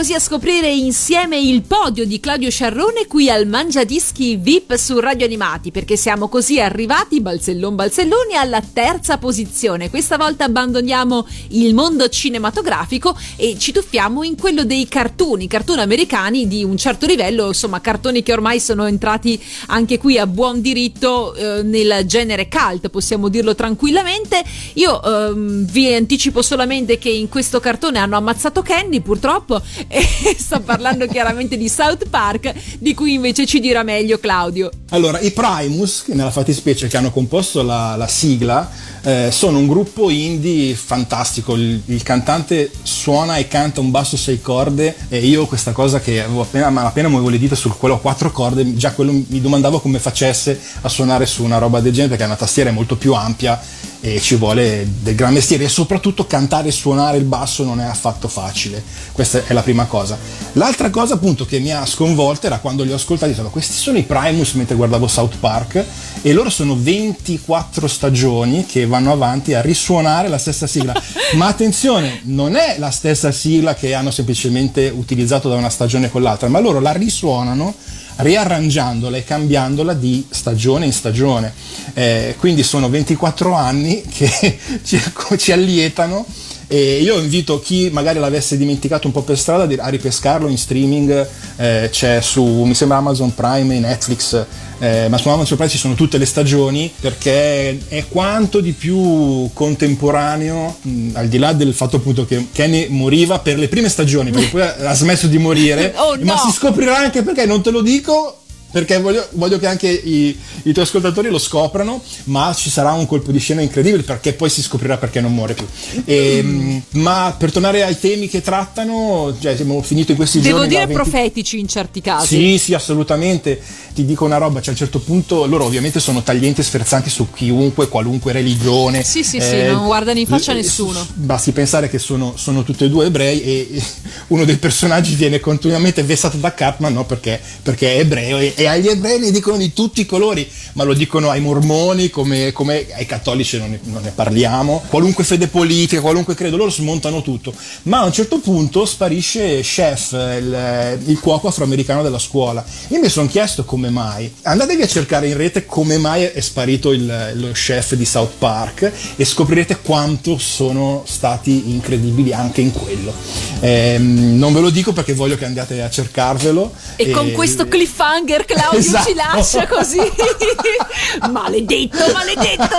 così a scoprire insieme il podio di Claudio Sciarrone qui al Mangiadischi VIP su Radio Animati perché siamo così arrivati balzellon balzelloni alla terza posizione. Questa volta abbandoniamo il mondo cinematografico e ci tuffiamo in quello dei cartoni, cartoni americani di un certo livello, insomma cartoni che ormai sono entrati anche qui a buon diritto eh, nel genere cult, possiamo dirlo tranquillamente. Io ehm, vi anticipo solamente che in questo cartone hanno ammazzato Candy purtroppo e sto parlando chiaramente di South Park di cui invece ci dirà meglio Claudio. Allora, i Primus, nella fattispecie che hanno composto la, la sigla, eh, sono un gruppo indie fantastico. Il, il cantante suona e canta un basso sei corde e io questa cosa che avevo appena, appena muovevo le dita su quello a quattro corde, già quello mi domandavo come facesse a suonare su una roba del genere perché una tastiera è molto più ampia e ci vuole del gran mestiere e soprattutto cantare e suonare il basso non è affatto facile. Questa è la prima cosa. L'altra cosa appunto che mi ha sconvolto era quando li ho ascoltati, detto, questi sono i Primus mentre guardavo South Park e loro sono 24 stagioni che vanno avanti a risuonare la stessa sigla. Ma attenzione, non è la stessa sigla che hanno semplicemente utilizzato da una stagione con l'altra, ma loro la risuonano riarrangiandola e cambiandola di stagione in stagione. Eh, quindi sono 24 anni che ci, ci allietano e io invito chi magari l'avesse dimenticato un po' per strada a ripescarlo in streaming, eh, c'è su mi sembra Amazon Prime e Netflix, eh, ma su Amazon Prime ci sono tutte le stagioni perché è quanto di più contemporaneo, mh, al di là del fatto appunto che Kenny moriva per le prime stagioni, perché poi ha smesso di morire, Oh, ma no! si scoprirà anche perché non te lo dico perché voglio, voglio che anche i, i tuoi ascoltatori lo scoprano, ma ci sarà un colpo di scena incredibile perché poi si scoprirà perché non muore più. E, Ma per tornare ai temi che trattano, cioè, siamo finito in questi Devo giorni. dire da 20 profetici in certi casi. Sì, sì, assolutamente. Ti dico una roba, cioè a un certo punto loro ovviamente sono taglienti e sferzanti su chiunque, qualunque religione. Sì, sì, sì, non guardano in faccia a eh, nessuno. Basti pensare che sono, sono tutti e due ebrei e e uno dei personaggi viene continuamente vessato da Cartman, no? Perché, perché è ebreo e, e agli ebrei ne dicono di tutti i colori, ma lo dicono ai mormoni come, come ai cattolici non ne, non ne parliamo, qualunque fede politica, qualunque credo, loro smontano tutto. Ma a un certo punto sparisce Chef, il, il cuoco afroamericano della scuola. Io mi sono chiesto come mai. Andatevi a cercare in rete come mai è sparito il- lo chef di South Park e scoprirete quanto sono stati incredibili anche in quello. Ehm, non ve lo dico perché voglio che andiate a cercarvelo. E con questo cliffhanger Claudio ci Esatto. lascia così. maledetto, maledetto.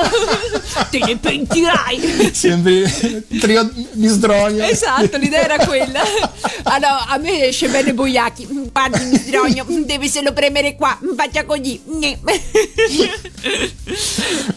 Te ne pentirai. Sembri trio di sdrogno. Esatto, l'idea era quella. Allora, a me esce bene Boiacchi. Guardi, mi sdrogno, deve solo premere qua. Faccia così.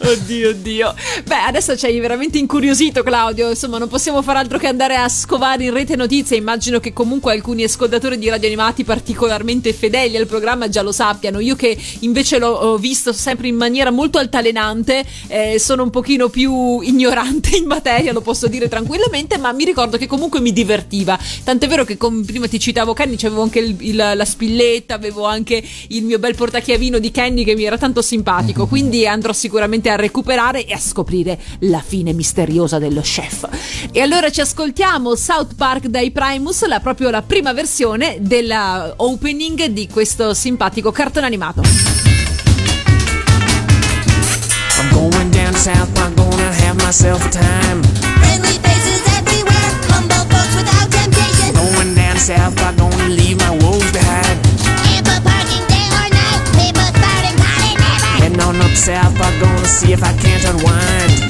Oddio, oddio. Beh, adesso ci hai veramente incuriosito, Claudio. Insomma, non possiamo far altro che andare a scovare in rete notizie. Immagino che comunque alcuni ascoltatori di radio animati particolarmente fedeli al programma già lo sappiano. Io che invece l'ho visto sempre in maniera molto altalenante, eh, sono un pochino più ignorante in materia, lo posso dire tranquillamente, ma mi ricordo che comunque mi divertiva. Tant'è vero che com- prima ti citavo Kenny, c'avevo anche il- il- la spilletta, avevo anche il mio bel portachiavino di Kenny che mi era tanto simpatico, quindi andrò sicuramente a recuperare e a scoprire la fine misteriosa dello chef. E allora ci ascoltiamo South Park dai Primus, la, proprio la prima versione della opening di questo simpatico cartone animato. I'm going down south, I'm gonna have myself a time. Friendly faces everywhere, humble folks without temptation. Going down south, I'm gonna leave my woes behind. Ample parking day or night, people spouting hot and ever. Heading on up south, I'm gonna see if I can't unwind.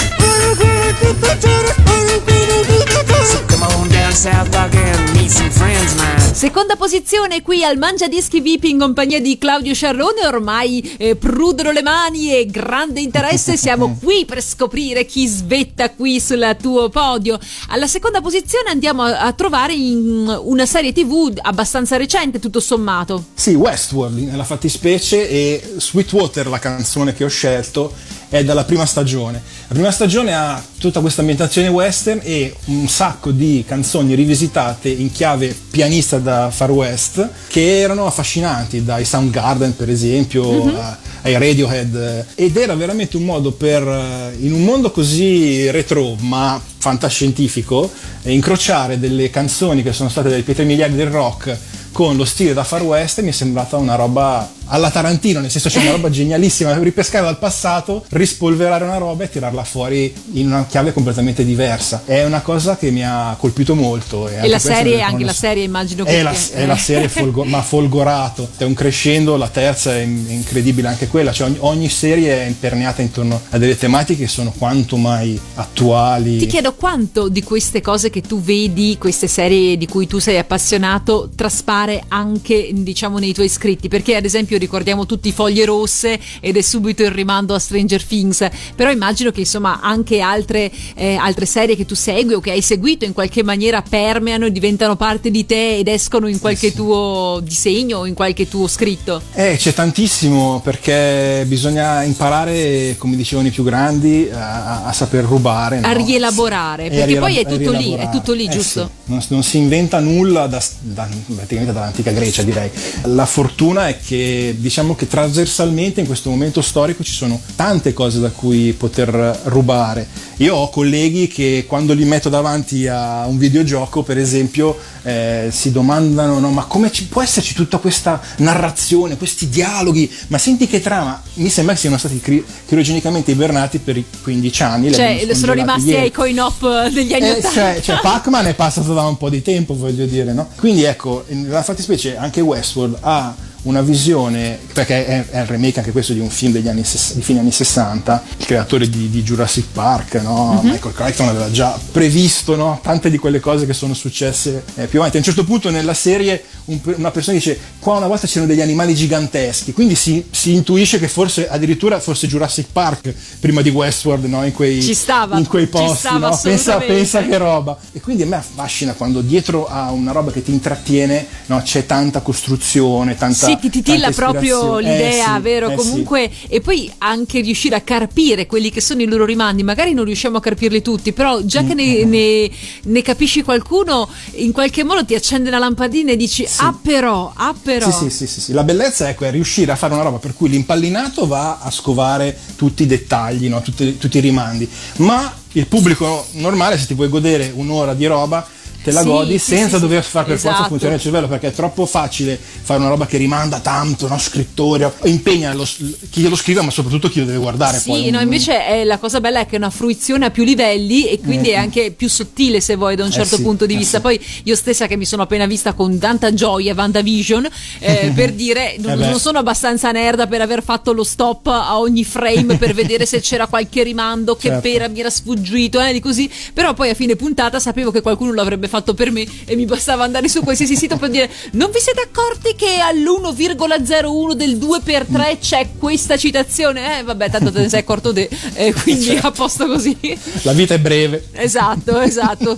Seconda posizione qui al Mangia Dischi VIP in compagnia di Claudio Sciarrone, ormai eh, prudono le mani e grande interesse, siamo qui per scoprire chi svetta qui sul tuo podio. Alla seconda posizione andiamo a, a trovare in una serie tv abbastanza recente tutto sommato. Sì, Westworld nella fattispecie e Sweetwater, la canzone che ho scelto, è dalla prima stagione. La prima stagione ha tutta questa ambientazione western e un sacco di canzoni rivisitate in chiave pianista da Far West che erano affascinanti, dai Soundgarden per esempio a- ai Radiohead ed era veramente un modo per, eh, in un mondo così retro ma fantascientifico, eh, incrociare delle canzoni che sono state delle pietre miliari del rock con lo stile da Far West mi è sembrata una roba alla Tarantino, nel senso c'è una roba genialissima, ripescare dal passato, rispolverare una roba e tirarla fuori in una chiave completamente diversa. È una cosa che mi ha colpito molto. E anche la serie, è anche la serie immagino che... è la, è la serie folgo- ma folgorato, è un crescendo, la terza è incredibile anche quella, cioè ogni, ogni serie è imperniata intorno a delle tematiche che sono quanto mai attuali. Ti chiedo quanto di queste cose che tu vedi, queste serie di cui tu sei appassionato, traspare anche diciamo nei tuoi scritti, perché ad esempio ricordiamo tutti Foglie Rosse ed è subito il rimando a Stranger Things, però immagino che insomma anche altre, eh, altre serie che tu segui o che hai seguito in qualche maniera permeano e diventano parte di te ed escono in qualche sì. tuo disegno o in qualche tuo scritto. Eh, c'è tantissimo perché bisogna imparare, come dicevano i più grandi, a, a saper rubare. A no? rielaborare, E a perché riela- poi è a tutto lì, è tutto lì, Eh giusto? sì, non, non si inventa nulla da, da- praticamente dall'antica Grecia direi. La fortuna è che diciamo che trasversalmente in questo momento storico ci sono tante cose da cui poter rubare. Io ho colleghi che quando li metto davanti a un videogioco, per esempio, eh, si domandano no, ma come ci può esserci tutta questa narrazione, questi dialoghi, ma senti che trama, mi sembra che siano stati cri- chirurgicamente ibernati per i 15 anni. Cioè, sono rimasti ieri. ai coin op degli anni Eh, 80. cioè, cioè, Pac-Man è passato da un po' di tempo, voglio dire, no? Quindi ecco, nella fattispecie anche Westworld ha una visione, perché è, è il remake anche questo di un film degli anni, di fine anni 60, il creatore di, di Jurassic Park, no? Mhm. Michael Crichton aveva già previsto no? tante di quelle cose che sono successe eh, più avanti. A un certo punto nella serie un- una persona dice qua una volta c'erano degli animali giganteschi, quindi si, si intuisce che forse addirittura forse Jurassic Park prima di Westworld no? in, quei, Ci stava, in quei posti. no? pensa, pensa che roba. E quindi a me affascina quando dietro a una roba che ti intrattiene no, c'è tanta costruzione, tanta Sì, ti titilla proprio l'idea, Eh sì, vero? eh Comunque, e poi anche riuscire a carpire quelli che sono i loro rimandi. Magari non riusciamo a carpirli tutti, però già che ne, Mm. ne- ne capisci qualcuno, in qualche modo ti accende una lampadina e dici: Sì. Ah, però, ah, però. Sì, sì, sì, sì, sì. La bellezza ecco, è riuscire a fare una roba per cui l'impallinato va a scovare tutti i dettagli, no? tutti, tutti i rimandi, ma il pubblico normale, se ti vuoi godere un'ora di roba, te la Sì, godi sì, senza sì, dover sì. far per forza Esatto. funzionare il cervello perché è troppo facile fare una roba che rimanda tanto, no? scrittori, impegna lo- chi lo scrive ma soprattutto chi lo deve guardare. poi. Sì, no, invece è, la cosa bella è che è una fruizione a più livelli e quindi è anche più sottile se vuoi da un Eh certo sì, punto di eh vista. Poi io stessa che mi sono appena vista con tanta gioia WandaVision eh, per dire non, Eh non sono abbastanza nerda per aver fatto lo stop a ogni frame per vedere se c'era qualche rimando che Certo. pera mi era sfuggito, eh, di così. Però poi a fine puntata sapevo che qualcuno l'avrebbe fatto per me e mi bastava andare su qualsiasi sito per dire non vi siete accorti che all'1,01 del 2x3 c'è questa citazione? Eh vabbè, tanto te ne sei accorto te, eh, quindi Certo. a posto così. La vita è breve. Esatto, esatto.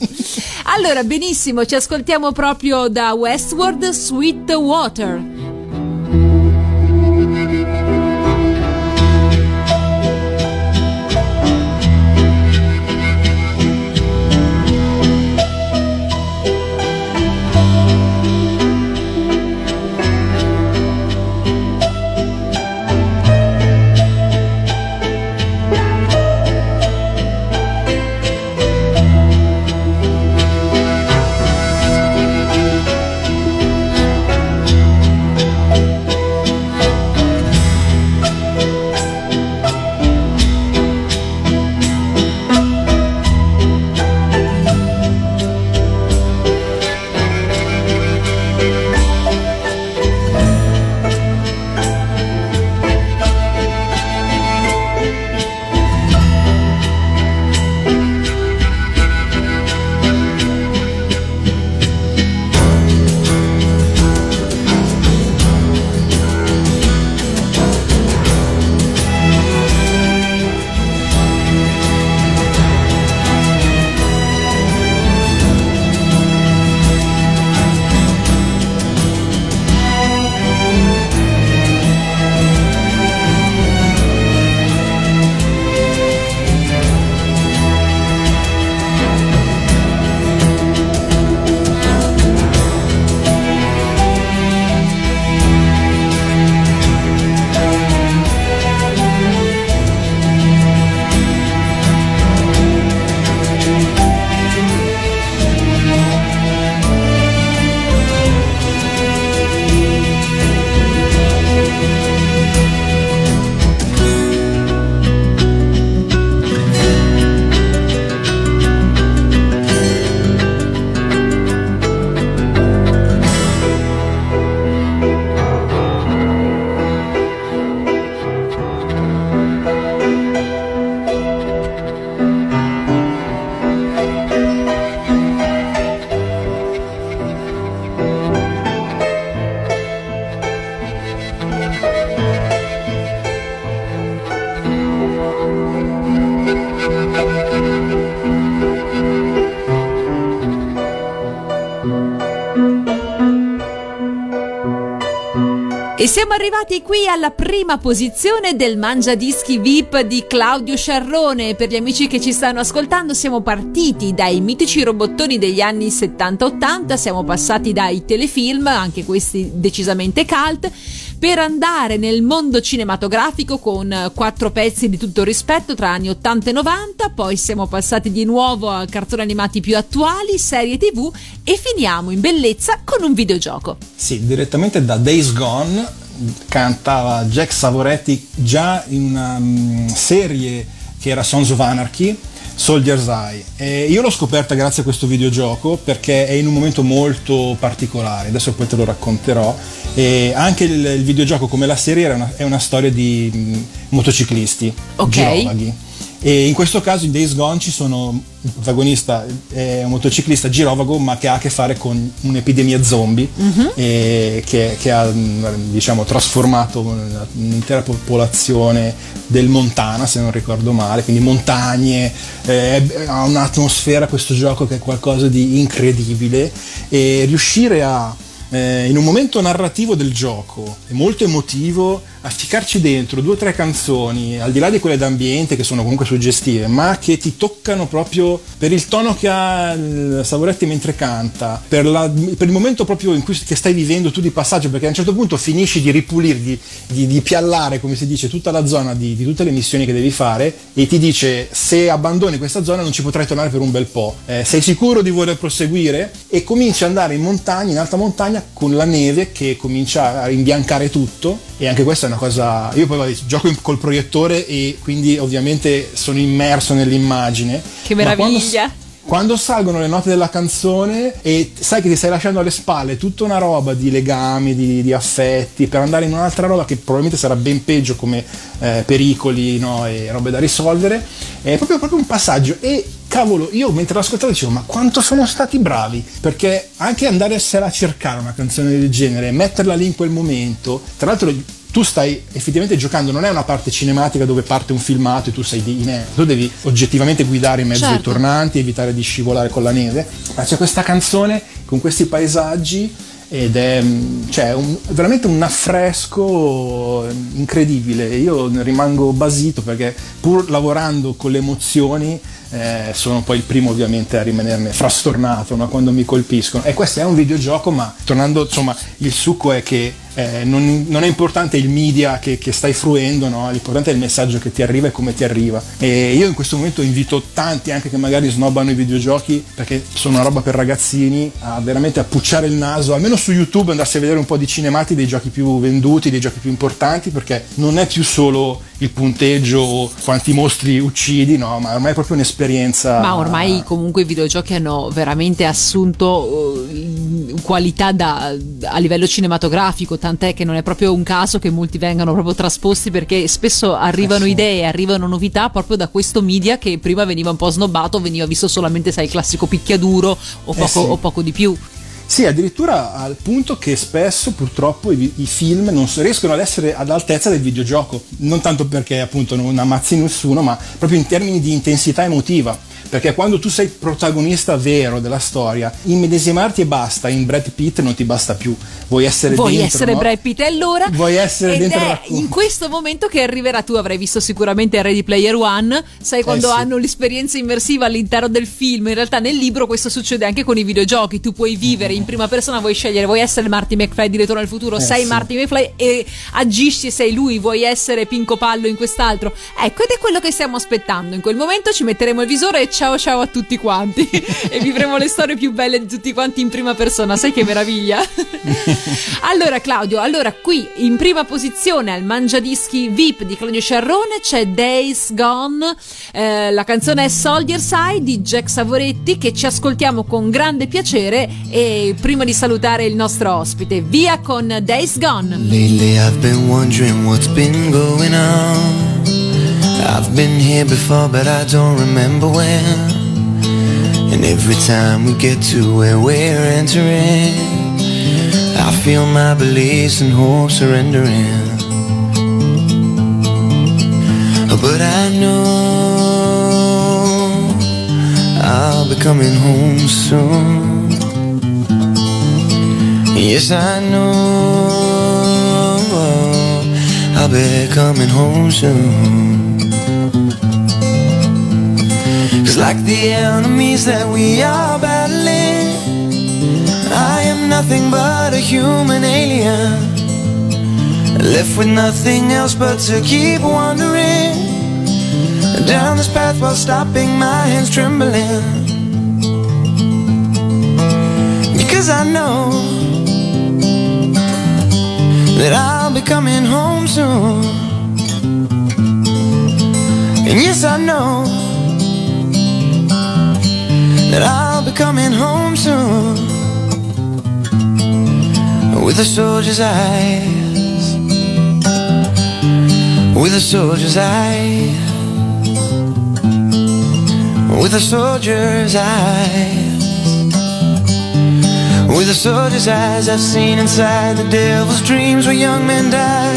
Allora, benissimo, ci ascoltiamo proprio da Westward Sweet Water. E siamo arrivati qui alla prima posizione del Mangiadischi VIP di Claudio Sciarrone. Per gli amici che ci stanno ascoltando, siamo partiti dai mitici robottoni degli anni 70-80, siamo passati dai telefilm, anche questi decisamente cult, per andare nel mondo cinematografico con eh, quattro pezzi di tutto rispetto tra anni 80 e 90, poi siamo passati di nuovo a cartoni animati più attuali, serie tv e finiamo in bellezza con un videogioco. Sì, direttamente da Days Gone cantava Jack Savoretti già in una mm, serie che era Sons of Anarchy, Soldier's Eye. E io l'ho scoperta grazie a questo videogioco perché è in un momento molto particolare, adesso poi te lo racconterò. E anche il, il videogioco come la serie una- è una storia di mm, motociclisti, Ok. girovaghi. E in questo caso in Days Gone ci sono il protagonista è un motociclista girovago ma che ha a che fare con un'epidemia zombie e che, che ha diciamo trasformato un'intera popolazione del Montana se non ricordo male. Quindi montagne eh, ha un'atmosfera questo gioco che è qualcosa di incredibile. E riuscire a eh, in un momento narrativo del gioco molto emotivo a ficcarci dentro due o tre canzoni al di là di quelle d'ambiente che sono comunque suggestive ma che ti toccano proprio per il tono che ha Savoretti mentre canta per, la- per il momento proprio in cui stai vivendo tu di passaggio perché a un certo punto finisci di ripulire di, di- piallare come si dice tutta la zona di, di tutte le missioni che devi fare e ti dice se abbandoni questa zona non ci potrai tornare per un bel po' Eh, sei sicuro di voler proseguire? E cominci ad andare in montagna in alta montagna con la neve che comincia a imbiancare tutto e anche questa è una cosa io poi vabbè, gioco in- col proiettore e quindi ovviamente sono immerso nell'immagine Che quando meraviglia! quando salgono le note della canzone e sai che ti stai lasciando alle spalle tutta una roba di legami, di, di affetti, per andare in un'altra roba che probabilmente sarà ben peggio come eh, pericoli no, e robe da risolvere, è proprio, proprio un passaggio. E cavolo, io mentre l'ascoltavo dicevo, ma quanto sono stati bravi? Perché anche andarsela a cercare una canzone del genere, metterla lì in quel momento, tra l'altro tu stai effettivamente giocando, non è una parte cinematica dove parte un filmato e tu sei di in tu devi oggettivamente guidare in mezzo ai Certo. tornanti, evitare di scivolare con la neve, ma c'è questa canzone con questi paesaggi ed è mm, cioè, un- veramente un affresco incredibile. Io rimango basito perché pur lavorando con le emozioni eh, sono poi il primo ovviamente a rimanerne frastornato no? quando mi colpiscono. E questo è un videogioco, ma tornando, insomma, il succo è che eh, non, non è importante il media che, che stai fruendo, no? l'importante è il messaggio che ti arriva e come ti arriva. E io in questo momento invito tanti anche che magari snobbano i videogiochi perché sono una roba per ragazzini a veramente appucciare il naso, almeno su YouTube andarsi a vedere un po' di cinemati dei giochi più venduti, dei giochi più importanti, perché non è più solo il punteggio o quanti mostri uccidi, no, ma ormai è proprio un'esperienza. Ma ormai comunque i videogiochi hanno veramente assunto eh, qualità da- a livello cinematografico, tant'è che non è proprio un caso che molti vengano proprio trasposti perché spesso arrivano Eh sì. idee, arrivano novità proprio da questo media che prima veniva un po' snobbato, veniva visto solamente sai il classico picchiaduro o Eh poco, sì. o poco di più. Sì, addirittura al punto che spesso purtroppo i, i film non riescono ad essere all'altezza del videogioco, non tanto perché appunto non ammazzi nessuno, ma proprio in termini di intensità emotiva. Perché quando tu sei protagonista vero della storia, immedesimarti e basta, in Brad Pitt non ti basta più. Vuoi essere Vuoi dentro, essere no? Brad Pitt e allora? Vuoi essere dentro è racconto. in questo momento che arriverà tu avrai visto sicuramente Ready Player One sai quando sì. hanno l'esperienza immersiva all'interno del film in realtà nel libro questo succede anche con i videogiochi tu puoi vivere in prima persona vuoi scegliere vuoi essere Marty McFly di Ritorno al futuro Eh, sei sì. Marty McFly e agisci e sei lui vuoi essere Pinco Pallo in quest'altro ecco ed è quello che stiamo aspettando in quel momento ci metteremo il visore e ciao ciao a tutti quanti. E vivremo le storie più belle di tutti quanti in prima persona. Sai che meraviglia? Allora Claudio, allora qui in prima posizione al Mangiadischi VIP di Claudio Sciarrone c'è Days Gone, eh, la canzone è Soldier's Eye di Jack Savoretti che ci ascoltiamo con grande piacere. E prima di salutare il nostro ospite, via con Days Gone. Lately I've been wondering what's been going on. I've been here before, but I don't remember when. And every time we get to where we're entering, I feel my beliefs and hope surrendering. But I know I'll be coming home soon. Yes, I know I'll be coming home soon. Cause like the enemies that we are battling, I am nothing but a human alien. Left with nothing else but to keep wandering down this path while stopping my hands trembling. Because I know that I'll be coming home soon. And yes, I know that I'll be coming home soon with a soldier's eyes, with a soldier's eyes, with a soldier's eyes. With a soldier's eyes, I've seen inside the devil's dreams where young men die,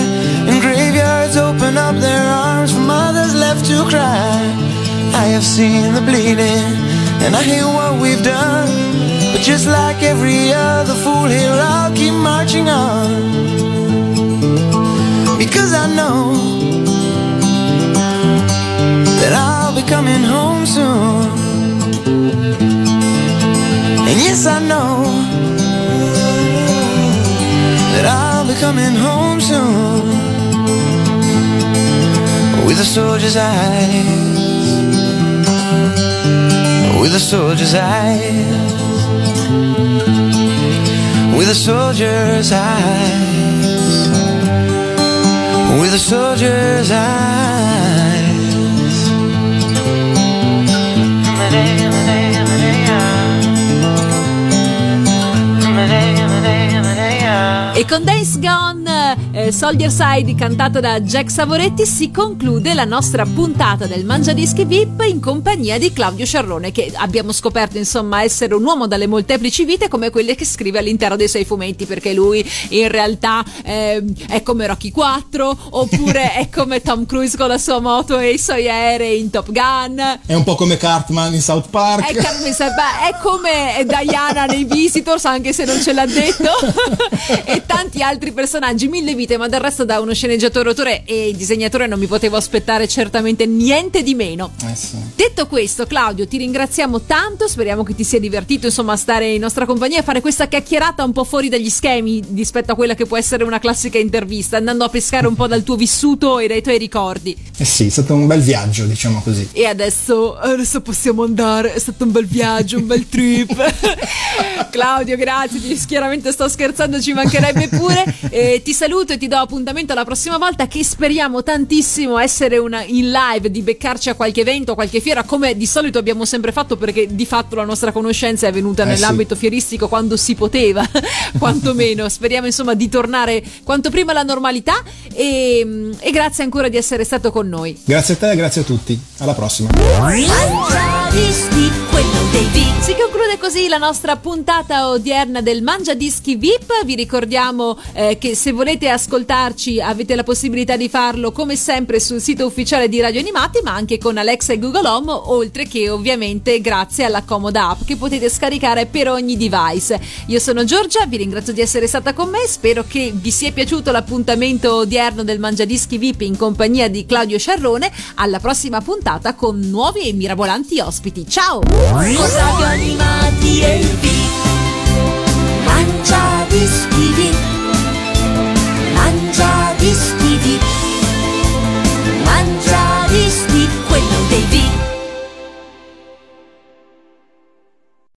and graveyards open up their arms for mothers left to cry. I have seen the bleeding, and I hear what we've done. But just like every other fool here, I'll keep marching on. Because I know that I'll be coming home soon. And yes, I know that I'll be coming home soon with a soldier's eyes, with a soldier's eyes, with a soldier's eyes, with a soldier's eyes. E con Days Gone, eh, Soldier Side cantata da Jack Savoretti si conclude la nostra puntata del Mangiadischi VIP in compagnia di Claudio Sciarrone che abbiamo scoperto insomma essere un uomo dalle molteplici vite come quelle che scrive all'interno dei suoi fumetti perché lui in realtà eh, è come Rocky 4 oppure è come Tom Cruise con la sua moto e i suoi aerei in Top Gun. È un po' come Cartman in South Park. è, è come Diana nei Visitors, anche se non ce l'ha detto, e tanti altri personaggi, mille vite, ma del resto da uno sceneggiatore, autore e disegnatore non mi potevo aspettare certamente niente di meno. Eh sì. Detto questo, Claudio, ti ringraziamo tanto, speriamo che ti sia divertito insomma a stare in nostra compagnia e fare questa chiacchierata un po' fuori dagli schemi rispetto a quella che può essere una classica intervista, andando a pescare un po' dal tuo vissuto e dai tuoi ricordi. Eh sì, è stato un bel viaggio, diciamo così. E adesso, adesso possiamo andare. È stato un bel viaggio, un bel trip. Claudio, grazie. ti- Chiaramente sto scherzando, ci mancherebbe pure. E ti saluto e ti do appuntamento alla prossima volta. Che speriamo tantissimo essere una- in live, di beccarci a qualche evento, a qualche fiera, come di solito abbiamo sempre fatto, perché di fatto la nostra conoscenza è venuta Eh nell'ambito fieristico quando si poteva, quantomeno. Speriamo insomma di tornare quanto prima alla normalità. E, e grazie ancora di essere stato con noi. Grazie a te e grazie a tutti. Alla prossima. Si conclude così la nostra puntata odierna del Mangia Dischi VIP. Vi ricordiamo eh, che se volete ascoltarci avete la possibilità di farlo come sempre sul sito ufficiale di Radio Animati, ma anche con Alexa e Google Home, oltre che ovviamente grazie alla comoda app che potete scaricare per ogni device. Io sono Giorgia, vi ringrazio di essere stata con me, spero che vi sia piaciuto l'appuntamento odierno del Mangia Dischi VIP in compagnia di Claudio Sciarrone. Alla prossima puntata con nuovi e mirabolanti ospiti. Ciao! VIP. Mangiadischi VIP.